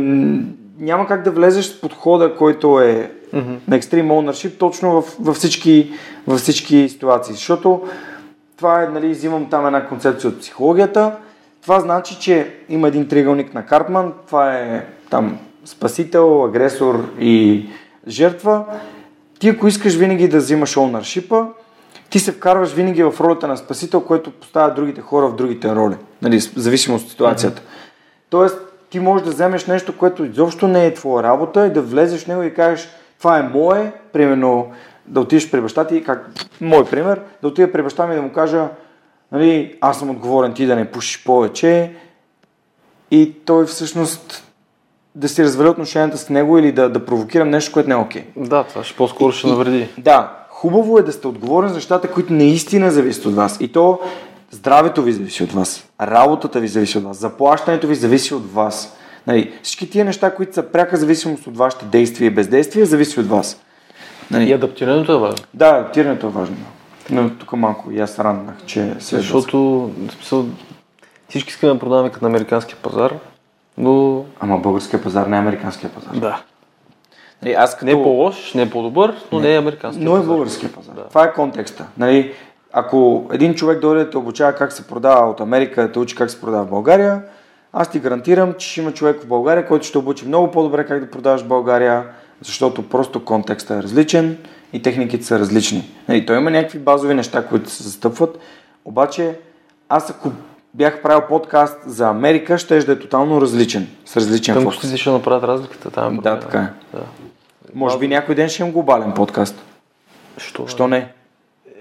няма как да влезеш с подхода, който е mm-hmm. на Extreme Ownership точно в, във, всички, във всички ситуации. Защото това е, нали, взимам там една концепция от психологията. Това значи, че има един триъгълник на Картман. Това е там спасител, агресор и жертва. Ти ако искаш винаги да взимаш ownership ти се вкарваш винаги в ролята на спасител, което поставя другите хора в другите роли. Нали, зависимо от ситуацията. Mm-hmm. Тоест, ти можеш да вземеш нещо, което изобщо не е твоя работа и да влезеш в него и кажеш, това е мое, примерно да отидеш при баща ти, как, мой пример, да отида при баща ми да му кажа, нали, аз съм отговорен ти да не пушиш повече и той всъщност да си развали отношенията с него или да, да провокирам нещо, което не е окей. Okay.
Да, това ще по-скоро ще навреди.
Да, хубаво е да сте отговорен за нещата, които наистина зависят от вас. И то здравето ви зависи от вас, работата ви зависи от вас, заплащането ви зависи от вас. Нали, всички тия неща, които са пряка зависимост от вашите действия и бездействия, зависи от вас.
Нали? И адаптирането е важно.
Да, адаптирането е важно. Но тук малко и аз раннах, че се
Защото смисъл, всички искаме да продаваме като на американския пазар, но...
Ама българския пазар не е американския пазар.
Да.
Нали, аз като...
Не е по-лош, не е по-добър, но не, не е американския
но е българския пазар. Да. Това е контекста. Нали, ако един човек дойде да те обучава как се продава от Америка, да те учи как се продава в България, аз ти гарантирам, че ще има човек в България, който ще обучи много по-добре как да продаваш в България, защото просто контекстът е различен и техниките са различни. Нали, той има някакви базови неща, които се застъпват, обаче аз ако бях правил подкаст за Америка, ще да е тотално различен, с различен
Там
фокус.
ще ще направят разликата там.
Да, така е.
Да.
Може би някой ден ще имам глобален подкаст.
Що?
Що не?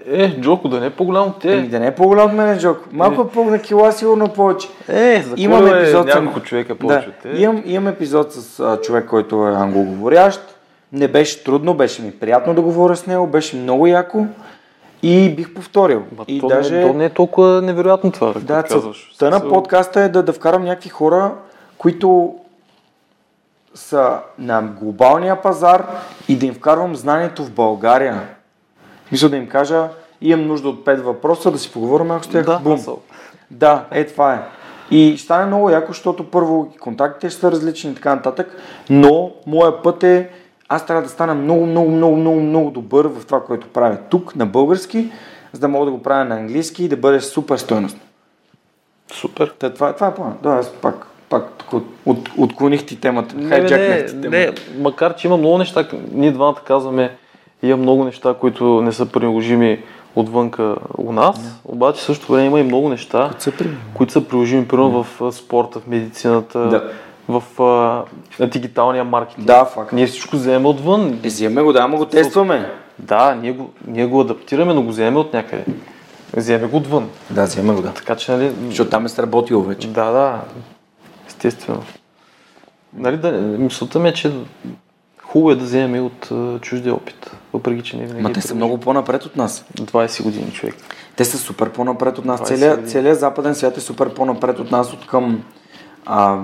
Е, Джоко, да не е по-голям от те.
Еми да не е по-голям от мен, Джок. Малко е по-на кила, сигурно повече.
Е, за
Имам
е
епизод с-
няколко човека повече
Да,
от те.
имам, имам епизод с а, човек, който е англоговорящ. Не беше трудно, беше ми приятно да говоря с него, беше много яко и бих повторил.
Ма,
и
то,
даже...
не, то не е толкова невероятно това,
Да,
да, казваш.
целта на подкаста е да, да вкарам някакви хора, които са на глобалния пазар и да им вкарвам знанието в България. Мисля да им кажа, имам нужда от пет въпроса, да си поговорим ако тях.
Да,
Бум. Да, е това е. И ще стане много яко, защото първо контактите ще са различни и така нататък, но моя път е, аз трябва да стана много, много, много, много, много добър в това, което правя тук на български, за да мога да го правя на английски и да бъде супер стойностно.
Супер.
Та, това, това е план. Да, аз пак, пак тук от, от, отклоних ти темата.
Не, не, не,
темата.
не, макар че има много неща, ние двамата казваме, има много неща, които не са приложими отвънка у нас, обаче също време има и много неща,
Са при...
които са приложими примерно в спорта, в медицината,
Да.
в а, дигиталния маркетинг.
Да, факт.
Ние всичко вземем отвън.
Е, вземем го, да, ама го тестваме.
Да, ние го, ние го адаптираме, но го вземем от някъде. Вземем го отвън.
Да, вземем го, да.
Така че, нали,
Защото там е сработило вече.
Да, да, естествено. Нали, да, мисълта ми е, че хубаво е да вземем и от а, чуждия опит, въпреки че не винаги
Ма
е
те са
приложим.
много по-напред от нас.
20 години човек.
Те са супер по-напред от нас.
20
Целият, целият западен свят е супер по-напред от нас, от към а,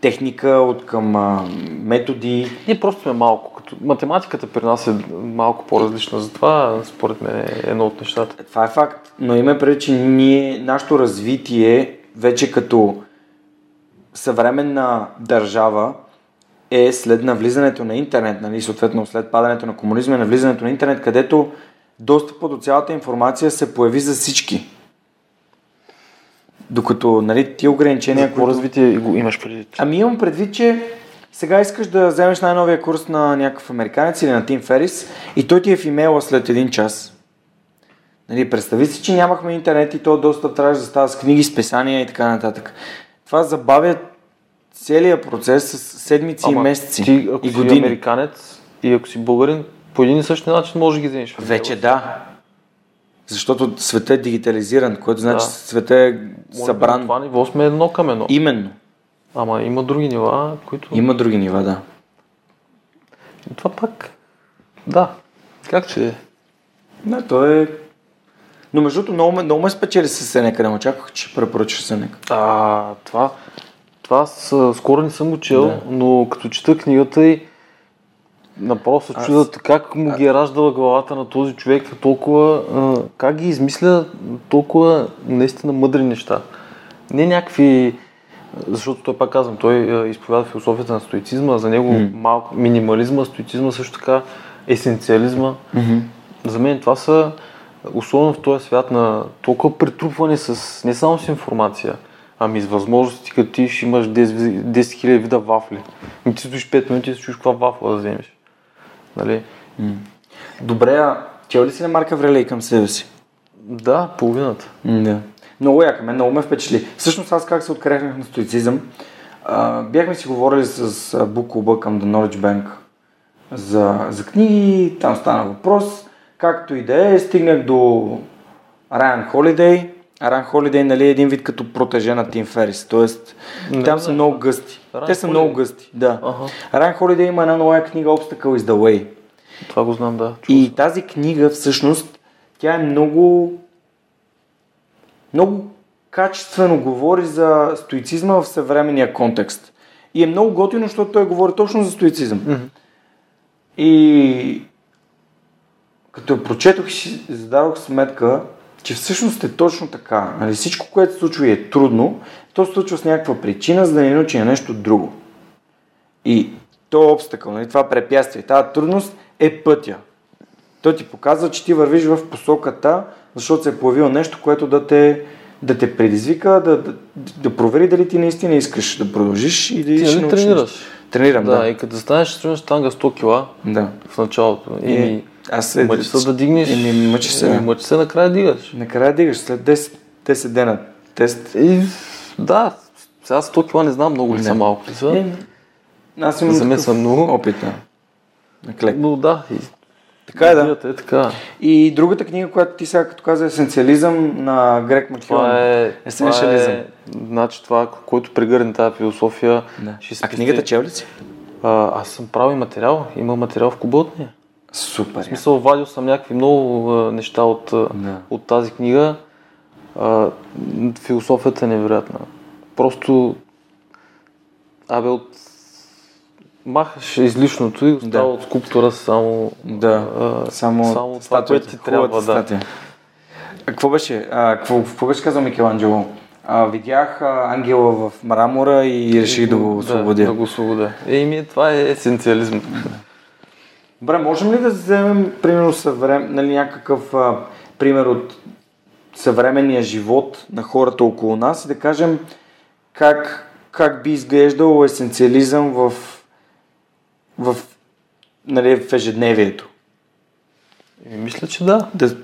техника, от към а, методи.
Ние просто сме малко. Като... Математиката при нас е малко по-различна, затова според мен е едно от нещата.
Това е факт. Но има преди, че ние, нашето развитие вече като съвременна държава е след навлизането на интернет, нали, съответно след падането на комунизма и навлизането на интернет, където достъпа до цялата информация се появи за всички. Докато нали, ти ограничения,
Какво развитие го имаш преди?
Ами имам предвид, че сега искаш да вземеш най-новия курс на някакъв американец или на Тим Ферис и той ти е в имейла след един час. Нали, представи си, че нямахме интернет и то достъп трябваше да става с книги, списания и така нататък. Това забавя целият процес с седмици и месеци
Ти, ако
и
си
години.
американец и ако си българин, по един и същи начин може да ги вземеш.
Вече да. Защото света е дигитализиран, което значи
Да.
света е събран.
това ниво сме едно към едно.
Именно.
Ама има други нива, които...
Има други нива, да.
И това пак... Да. Как че е?
Да, то е... Но между другото, много, много ме спечели с Сенека, не очаквах, че препоръчаш Сенека.
А, това... Това аз а, скоро не съм го чел,
Да.
но като чета книгата и направо се
Аз-
как му ги е раждала главата на този човек, толкова, а, как ги измисля толкова наистина мъдри неща. Не някакви, защото той пак казвам, той изповяда философията на стоицизма, за него
М.
малко минимализма, стоицизма също така, есенциализма. За мен това са, особено в този свят на толкова претрупване с, не само с информация, ами с възможности, като ти ще имаш 10, ви- 10 000 вида вафли. И ти стоиш 5 минути и се чуеш каква вафла да вземеш. Нали?
Добре, а чел ли си на Марка Врелей към себе си?
Да, половината.
Да. Много яка, мен много ме впечатли. Всъщност аз как се открехнах на стоицизъм, а, бяхме си говорили с а, Book Club към The Knowledge Bank за, за книги, там стана въпрос, както и да е, стигнах до Райан Холидей. Райан Холидей нали, е един вид като протеже на Тим Ферис, т.е.
Не
там
знам.
са много гъсти.
Райан
Те са
Холидей?
много гъсти, да.
Аха.
Райан Холидей има една нова книга Obstacle is the Way.
Това го знам, да. Чул
И тази книга всъщност, тя е много, много качествено говори за стоицизма в съвременния контекст. И е много готино, защото той говори точно за стоицизъм.
Мгм.
И като я прочетох и си зададох сметка, че всъщност е точно така. Нали, всичко, което се случва и е трудно, то се случва с някаква причина, за да ни научи на нещо друго. И то обстакъл, нали, това препятствие, тази трудност е пътя. Той ти показва, че ти вървиш в посоката, защото се е появило нещо, което да те, да те предизвика, да, да, да провери дали ти наистина искаш да продължиш и да
Ти нали тренираш?
Тренирам,
Да,
да.
и като станеш тренираш танга 100 кила
да.
в началото. И,
И аз се...
мъчи се да дигнеш.
Еми, мъчи се.
Еми, Мъчи се накрая дигаш.
Накрая дигаш след 10, 10 дена тест.
И, да, сега 100 кила не знам много ли
Не.
са малко ли са.
Е, аз имам
За мен са много.
опит на, клек.
Но да, и,
Така е, да.
Е така.
И другата книга, която ти сега като каза есенциализъм на Грек Макион.
Това е,
Есенциализъм.
е, значи това, който прегърне тази философия.
Да.
ще
А
спести-
книгата чел ли си?
А, аз съм правил материал. Има материал в куба от нея.
Супер.
В смисъл, вадил съм някакви много а, неща от,
Да.
от тази книга. А, философията е невероятна. Просто, абе, от махаш излишното и остава
Да.
от скулптура само,
Да,
а,
само,
само това, което ти трябва. Да.
А какво беше? А, какво, какво беше казал Микеланджело? А, видях а, ангела в мрамора и реших да го освободя.
Да, да го освободя. Еми, това е есенциализм.
Добре, можем ли да вземем, примерно, съврем... нали, някакъв а, пример от съвременния живот на хората около нас и да кажем как, как би изглеждал есенциализъм в, в, нали, в ежедневието?
Еми, мисля, че да.
Да,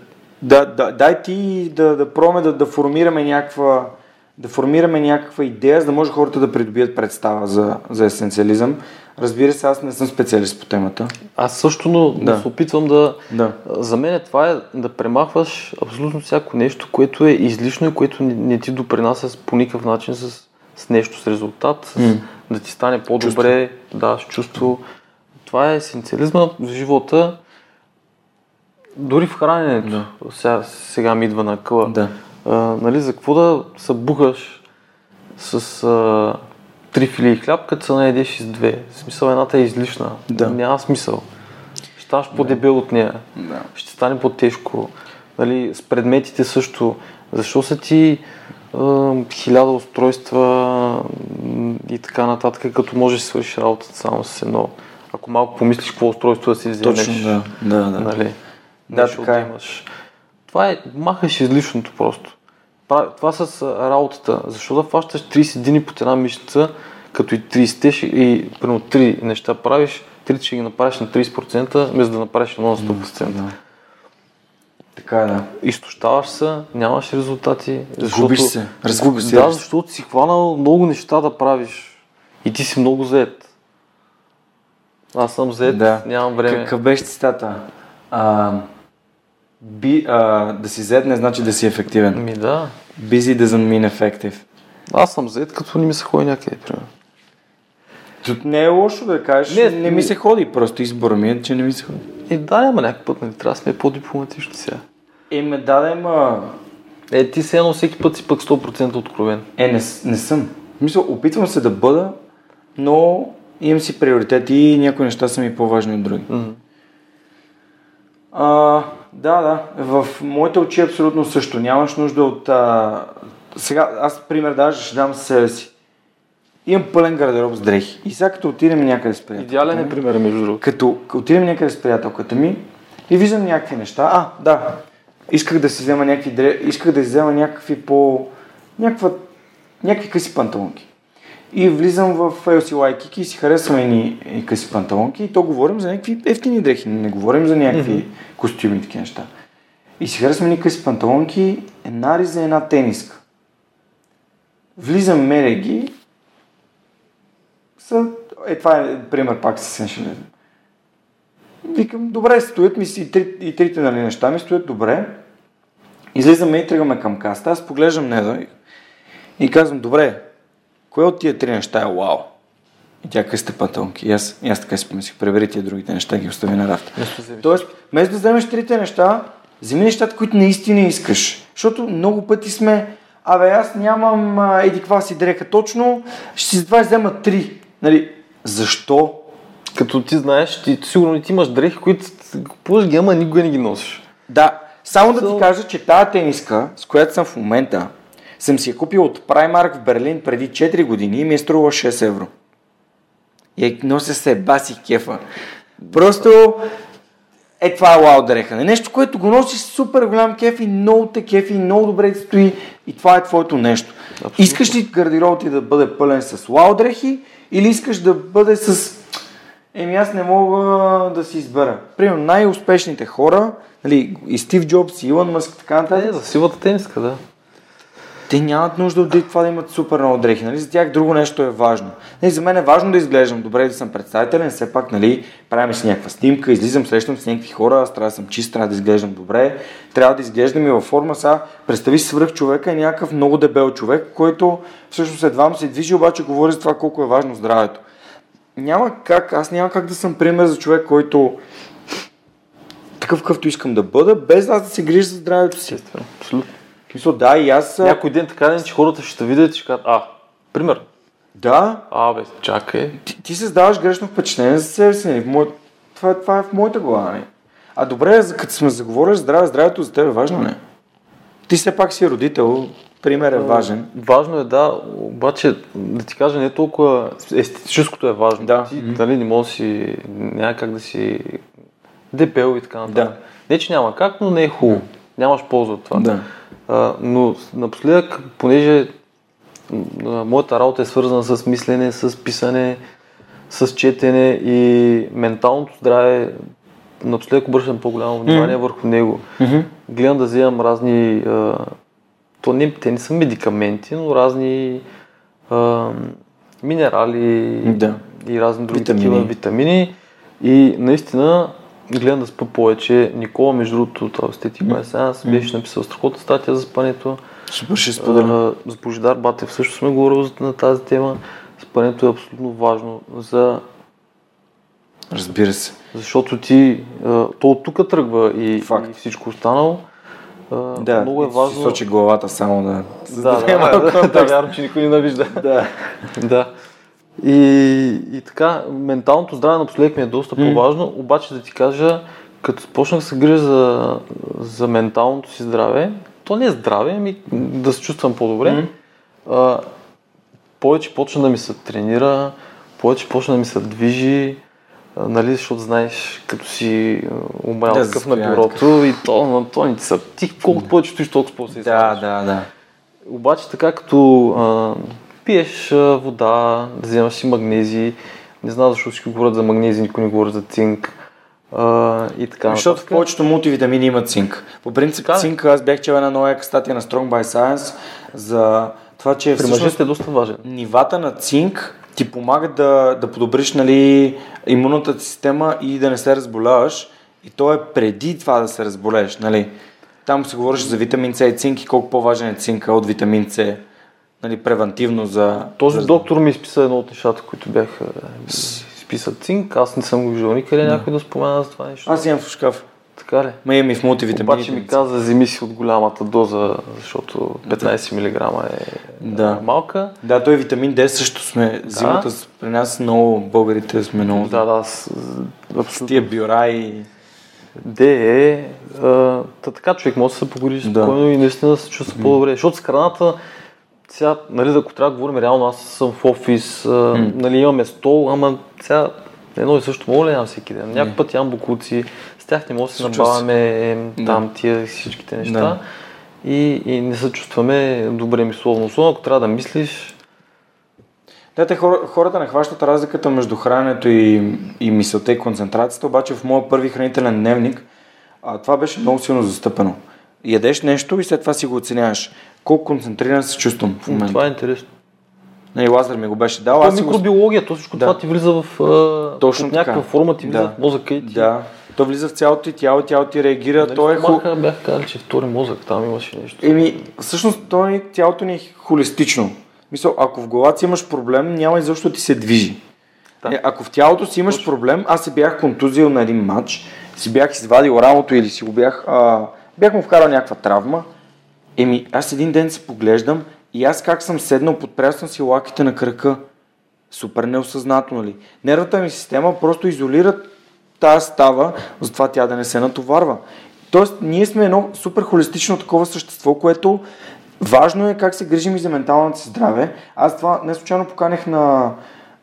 да, да, дай ти да, да пробваме да, да формираме някаква да формираме някаква идея, за да може хората да придобият представа за, за есенциализъм. Разбира се, аз не съм специалист по темата.
Аз също, но да. се опитвам да...
Да.
За мен това е да премахваш абсолютно всяко нещо, което е излишно и което не, не ти допринася по никакъв начин с, с нещо, с резултат, с,
М.
да ти стане по-добре, да, с чувство. Това е есенциализма в живота, дори в храненето.
Да.
Сега, сега ми идва на къла.
Да.
А, нали, за какво да се бухаш с а, три филии хляб, като се наедеш с две? В смисъл, едната е излишна.
Да.
Няма смисъл. Ще ставаш по-дебел от нея.
Да.
Ще стане по-тежко. Нали, с предметите също. Защо са ти хиляда устройства и така нататък, като можеш да свършиш работата само с едно? Ако малко помислиш какво устройство да си вземеш.
Точно, да. Да, да.
Нали?
Да, така е.
имаш. Това е, махаш излишното просто. Прави- Това с работата. Защо да фащаш 30 дни под една мишница, като и 30 ще, и примерно 3 неща правиш, 3 ще ги направиш на 30%, вместо да направиш едно на 100%.
Да. Така е, да.
Изтощаваш се, нямаш резултати.
Губиш се, разгубиш се.
Да, защото си хванал много неща да правиш. И ти си много заед. Аз съм заед,
Да.
нямам време.
Какъв беше цитата? А, би, а, да си зед не значи да си ефективен.
Ми да.
Busy doesn't mean effective.
Аз съм заед, като не ми се ходи някъде, примерно.
Тут не е лошо да кажеш,
Не,
не, ми се ходи, просто избора ми е, че не ми се ходи.
И да, няма някакъв път, нали, трябва да сме по-дипломатични сега.
Е, ме даде, ма...
Е, ти се едно всеки път си пък 100% откровен.
Е, не, не съм. В Мисъл, опитвам се да бъда, но имам си приоритети и някои неща са ми по-важни от други.
М.
А, да, да. В моите очи абсолютно също. Нямаш нужда от... А... Сега, аз пример даже ще дам себе си. Имам пълен гардероб с дрехи. И сега като отидем някъде с приятелката
Идеален е пример, между другото.
Като, като отидем някъде с приятелката ми и виждам някакви неща. А, да. Исках да си взема някакви дре... Исках да си взема някакви по... Някаква... Някакви къси панталонки. И влизам в LC Waikiki и си харесваме ни и къси панталонки и то говорим за някакви ефтини дрехи, не говорим за някакви mm-hmm. костюми и такива неща. И си харесваме ни къси панталонки, една риза, една тениска. Влизам, меря ги, са... Е, това е пример пак с сеншализъм. Викам, добре, стоят ми и, три, и трите нали, неща ми стоят добре. Излизаме и тръгваме към каста. Аз поглеждам Неда и, и казвам, добре, кое от тия три неща е вау? И тя късте панталонки. И аз, и аз така си помислих, пребери тия другите неща, ги остави на рафта. Тоест, вместо да вземеш трите неща, вземи нещата, които наистина искаш. Защото много пъти сме, абе аз нямам а, еди каква си дреха точно, ще си затова взема три. Нали, защо?
Като ти знаеш, ти сигурно ти имаш дрехи, които купуваш ги, ама никога не ги носиш.
Да, само да ти кажа, че тази тениска, с която съм в момента, съм си я купил от Primark в Берлин преди 4 години и ми е струва 6 евро. И нося се баси кефа. Просто е това е вау дреха. Не нещо, което го носиш с супер голям кеф и много те кефи, и много добре ти стои и това е твоето нещо.
Абсолютно.
Искаш ли гардероб ти да бъде пълен с вау дрехи или искаш да бъде с Еми аз не мога да си избера. Примерно най-успешните хора, нали, и Стив Джобс, и Илон Мъск, така
Е,
нататък,
за силата тениска, да.
Те нямат нужда от това да имат супер много дрехи. Нали? За тях друго нещо е важно. Нали, за мен е важно да изглеждам добре, да съм представителен, все пак нали, правим си някаква снимка, излизам, срещам с някакви хора, аз трябва да съм чист, трябва да изглеждам добре, трябва да изглеждам и във форма. Сега, представи си свръх човека е някакъв много дебел човек, който всъщност едва му се движи, обаче говори за това колко е важно здравето. Няма как, аз няма как да съм пример за човек, който такъв какъвто искам да бъда, без аз да се грижа за здравето си.
Абсолютно.
Мисля, да, и аз...
Някой ден така ден, че хората ще те видят и ще кажат, а, пример.
Да,
А, бе, чакай.
ти, ти създаваш грешно впечатление за себе си. Нали? Това, е- това е в моята глава. Нали? А добре, като сме заговорили за здраве, здравето за теб е важно, не? Ти все пак си родител, пример е важен.
Важно е, да, обаче да ти кажа, не толкова естетическото е важно.
Да.
Ти, нали, не може да си, няма как да си дебел и така нататък.
Да.
Не, че няма как, но не е хубаво. Нямаш полза от това.
Да.
А, но напоследък, понеже моята работа е свързана с мислене, с писане, с четене и менталното здраве напоследък обръщам по-голямо внимание върху него. Гледам да вземам разни, а, то не, те не са медикаменти, но разни а, минерали
Да.
и разни други
Витамини.
такива витамини. И наистина гледам да спа повече. Никола, между другото, този стетик by Science, беше написал страхотна статия за спането.
Супер, ще споделя.
А, С Божидар Батев също сме говорили за- на тази тема. Спането е абсолютно важно, за,
Разбира се.
защото ти, то от тук тръгва и,
Факт.
и всичко останало.
Да,
много е важно.
Сочи главата само да...
Да, да, да, да, да, вярно, че никой не навижда.
да.
да. И, и така, менталното здраве напоследък ми е доста по-важно, обаче да ти кажа, като почнах да се грижа за, за менталното си здраве, то не е здраве, ами да се чувствам по-добре, а, повече почна да ми се тренира, повече почна да ми се движи, а, нали, защото знаеш, като си умрял
Да,
такъв на бюрото и то, на то не ти са, ти колкото повече стоиш, толкова по-се
Да, да, да.
обаче така като а, пиеш вода, вземаш си магнези, не знам защо всички говорят за магнези, никой не говори за цинк а, и така
Защото в повечето мултивитамини имат цинк. По принцип
Така
цинк, аз бях чел една нова яка статия на Strong by Science за това, че
При
всъщност
е доста важен.
нивата на цинк ти помагат да, да подобриш нали, имунната ти система и да не се разболяваш. И то е преди това да се разболееш. Нали. Там се говореше за витамин С и цинк и колко по-важен е цинка от витамин С. Нали, превентивно за...
Този
за...
доктор ми изписа едно от нещата, които бяха изписа цинк. Аз не съм го виждал никъде някой да спомена за това нещо.
Аз имам в шкаф.
Така ли?
Ма имам и в мултивитамините.
Обаче ми каза, вземи си от голямата доза, защото 15 мг е
Да.
малка.
Да, той витамин Д също сме. Зимата с- при нас много българите сме много.
Да, да, с, абсолютно.
Тия бюра и...
Де е, а, та така човек може да се
Да.
спокойно и наистина да се чувства по-добре. Защото с храната, сега, нали, ако трябва да говорим реално, аз съм в офис, а, нали, имаме стол, ама сега едно и също мога ли да ям всеки ден? Някой път ям букуци, с тях не може да се набавяме е, там тия всичките неща.
Да.
И, и не се чувстваме добре мисловно. Особено ако трябва да мислиш,
Да, те хора, хората не хващат разликата между храненето и, и мисълта и концентрацията, обаче в моя първи хранителен дневник а, това беше много силно застъпено. Ядеш нещо и след това си го оценяваш. Колко концентриран се чувствам в момента.
това е интересно.
Нали, Лазар ми го беше дал.
Това е микробиология, то всичко
Да.
това ти влиза в а,
Точно
под някаква
така.
форма, ти влиза
Да.
в мозъка и ти
Да, то влиза в цялото ти тяло, тялото ти реагира.
Нали,
то е
в
ху...
Бях казали, че втори мозък, там имаше нещо.
Еми, всъщност то ни, тялото ни е холистично. Мисъл, ако в главата си имаш проблем, няма и защо ти се движи.
Да.
Е, ако в тялото си имаш проблем, аз се бях контузил на един матч, си бях извадил рамото или си го бях, а, бях му вкарал някаква травма, еми аз един ден се поглеждам и аз как съм седнал, подпрял съм си лаките на кръка. Супер неосъзнато, нали? Нервната ми система просто изолира тази става, затова тя да не се натоварва. Тоест, ние сме едно супер холистично такова същество, което важно е как се грижим и за менталното си здраве. Аз това не случайно поканех на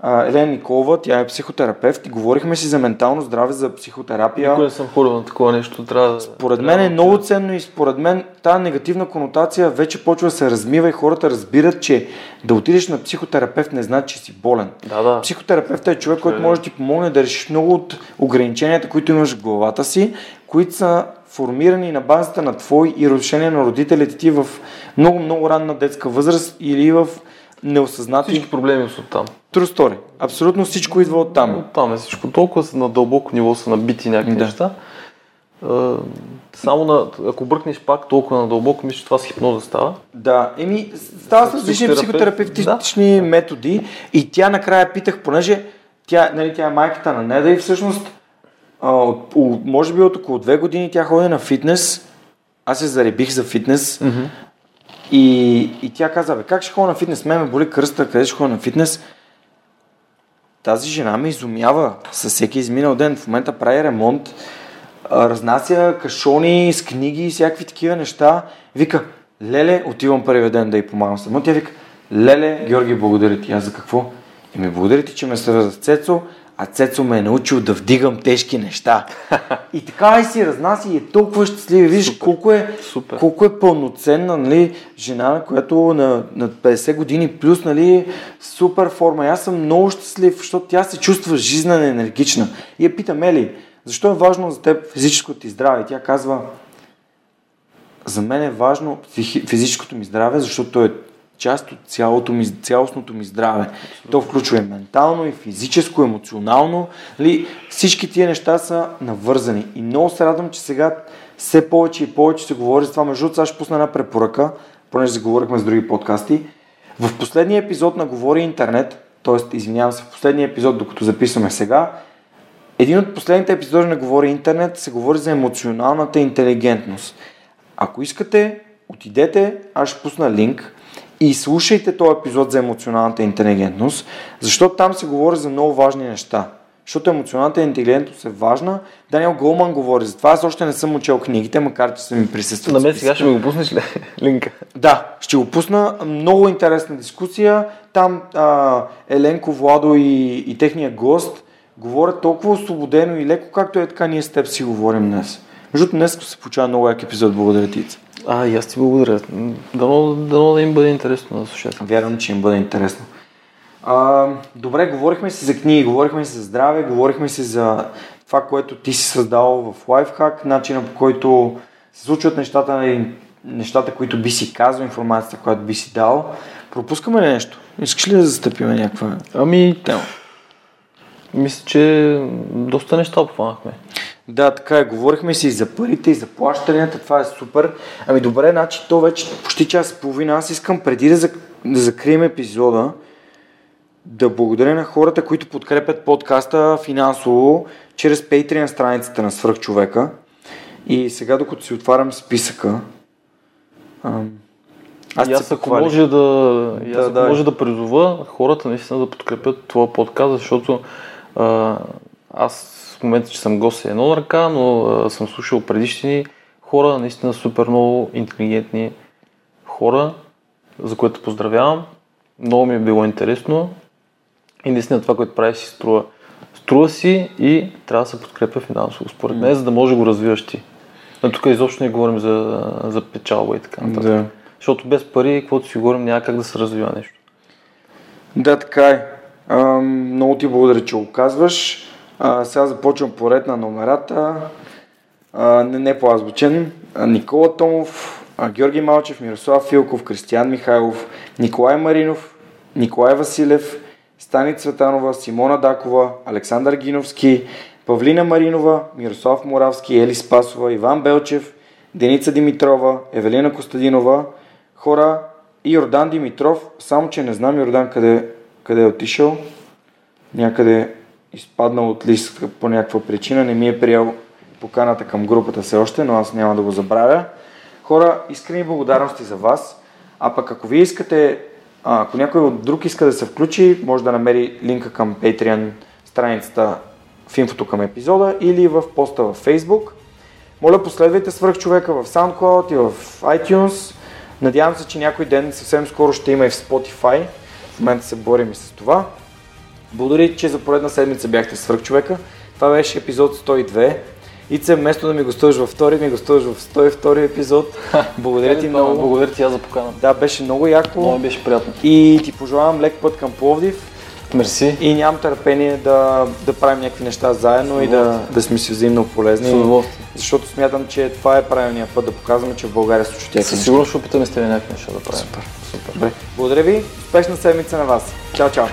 Елена Николова, тя е психотерапевт и говорихме си за ментално здраве, за психотерапия.
Никой не съм ходил на такова нещо, трябва да...
Според мен е много ценно и според мен тази негативна конотация вече почва да се размива и хората разбират, че да отидеш на психотерапевт не значи, че си болен.
Да, да.
Психотерапевтът е човек, който може да ти помогне да решиш много от ограниченията, които имаш в главата си, които са формирани на базата на твои и разрушения на родителите ти в много-много ранна детска възраст или в неосъзнати
Всички проблеми са оттам.
True story. Абсолютно всичко идва от там.
Оттам е всичко. Толкова на дълбоко ниво са набити някакви
Да.
неща. Само на, ако бръкнеш пак толкова надълбоко, мисля, че това с хипноза става.
Да, еми, става с различни
Психотерапевт,
психотерапевтични методи и тя накрая питах, понеже тя, нали, тя е майката на Неда и всъщност а, от, от, може би от около две години тя ходи на фитнес. Аз се заребих за фитнес mm-hmm. и, и тя каза, бе, как ще ходя на фитнес? Мен ме боли кръста, къде ще ходя на фитнес? Тази жена ме изумява със всеки изминал ден. В момента прави ремонт, разнася кашони с книги и всякакви такива неща. Вика, леле, отивам първия ден да й помагам само. Тя вика, леле, Георги, благодаря ти. Аз за какво? И ми благодаря ти, че ме свърза с Цецо, а Цецо ме е научил да вдигам тежки неща. и така и си разнася и е толкова щастлива. Виж
Супер.
колко е,
Супер.
колко е пълноценна нали, жена, която на, на 50 години плюс нали, супер форма. И аз съм много щастлив, защото тя се чувства жизнена, енергична. И я питам, Ели, защо е важно за теб физическото ти здраве? Тя казва, за мен е важно физическото ми здраве, защото е част от цялото ми, цялостното ми здраве. То включва и ментално, и физическо, емоционално. Ли, всички тия неща са навързани. И много се радвам, че сега все повече и повече се говори за това. Между другото, ще пусна една препоръка, понеже заговорихме с други подкасти. В последния епизод на Говори интернет, т.е. извинявам се, в последния епизод, докато записваме сега, един от последните епизоди на Говори интернет се говори за емоционалната интелигентност. Ако искате, отидете, аз ще пусна линк и слушайте този епизод за емоционалната интелигентност, защото там се говори за много важни неща. Защото емоционалната интелигентност е важна. Даниел Голман говори за това. Аз още не съм учил книгите, макар че са ми присъствали.
На мен сега ще ми го пуснеш ли линка?
Да, ще го пусна. Много интересна дискусия. Там а, Еленко, Владо и, и техния гост говорят толкова освободено и леко, както е така ние с теб си говорим днес. Между днес се получава много як епизод. Благодаря ти.
А, и аз ти благодаря. Дано, дано да им бъде интересно да слушат.
Вярвам, че им бъде интересно. А, добре, говорихме си за книги, говорихме си за здраве, говорихме си за това, което ти си създал в лайфхак, начина по който се случват нещата, нещата, които би си казал, информацията, която би си дал. Пропускаме ли нещо? Искаш ли да застъпим някаква
ами, тема? Мисля, че доста неща обхванахме.
Да, така е. Говорихме си и за парите, и за плащанията. Това е супер. Ами добре, значи то вече почти час и половина. Аз искам преди да, зак... да закрием епизода, да благодаря на хората, които подкрепят подкаста финансово чрез Patreon страницата на Свърхчовека. И сега, докато си отварям списъка,
аз, и аз ако може да, и аз да, може да призова хората наистина да подкрепят това подкаст, защото а, аз в момента, че съм гост е едно ръка, но а, съм слушал предишни хора, наистина супер много интелигентни хора, за което поздравявам. Много ми е било интересно и наистина това, което прави си струва. Струва си и трябва да се подкрепя финансово, според мен, за да може да го развиваш ти. Но тук изобщо не говорим за, за печалба и така нататък. Да. Защото без пари, каквото си говорим, няма как да се развива нещо.
Да, така е. А, много ти благодаря, че го казваш. А, сега започвам поред на номерата. А, не, не по-азбучен. Никола Томов, а, Георги Малчев, Мирослав Филков, Кристиян Михайлов, Николай Маринов, Николай Василев, Стани Цветанова, Симона Дакова, Александър Гиновски, Павлина Маринова, Мирослав Моравски, Ели Спасова, Иван Белчев, Деница Димитрова, Евелина Костадинова, хора и Йордан Димитров, само че не знам Йордан къде, къде е отишъл. Някъде изпаднал от лист по някаква причина, не ми е приел поканата към групата все още, но аз няма да го забравя. Хора, искрени благодарности за вас. А пък ако вие искате, ако някой от друг иска да се включи, може да намери линка към Patreon страницата в инфото към епизода или в поста в Facebook. Моля, последвайте свръхчовека в SoundCloud и в iTunes. Надявам се, че някой ден съвсем скоро ще има и в Spotify. В момента се борим и с това. Благодаря, че за поредна седмица бяхте свърх човека. Това беше епизод 102. Ице, вместо да ми гостуваш във втори, ми гостуваш в 102 епизод. Благодаря ти много.
Благодаря ти аз за покана.
Да, беше много яко.
Много беше приятно.
И ти пожелавам лек път към Пловдив.
Мерси.
И нямам търпение да, да правим някакви неща заедно и да, да сме си взаимно полезни. Защото смятам, че това е правилният път да показваме, че в България се случват
Със сигурност ще опитаме с тези някакви неща да правим.
Супер. Супер. Благодаря ви. Успешна седмица на вас. Чао, чао.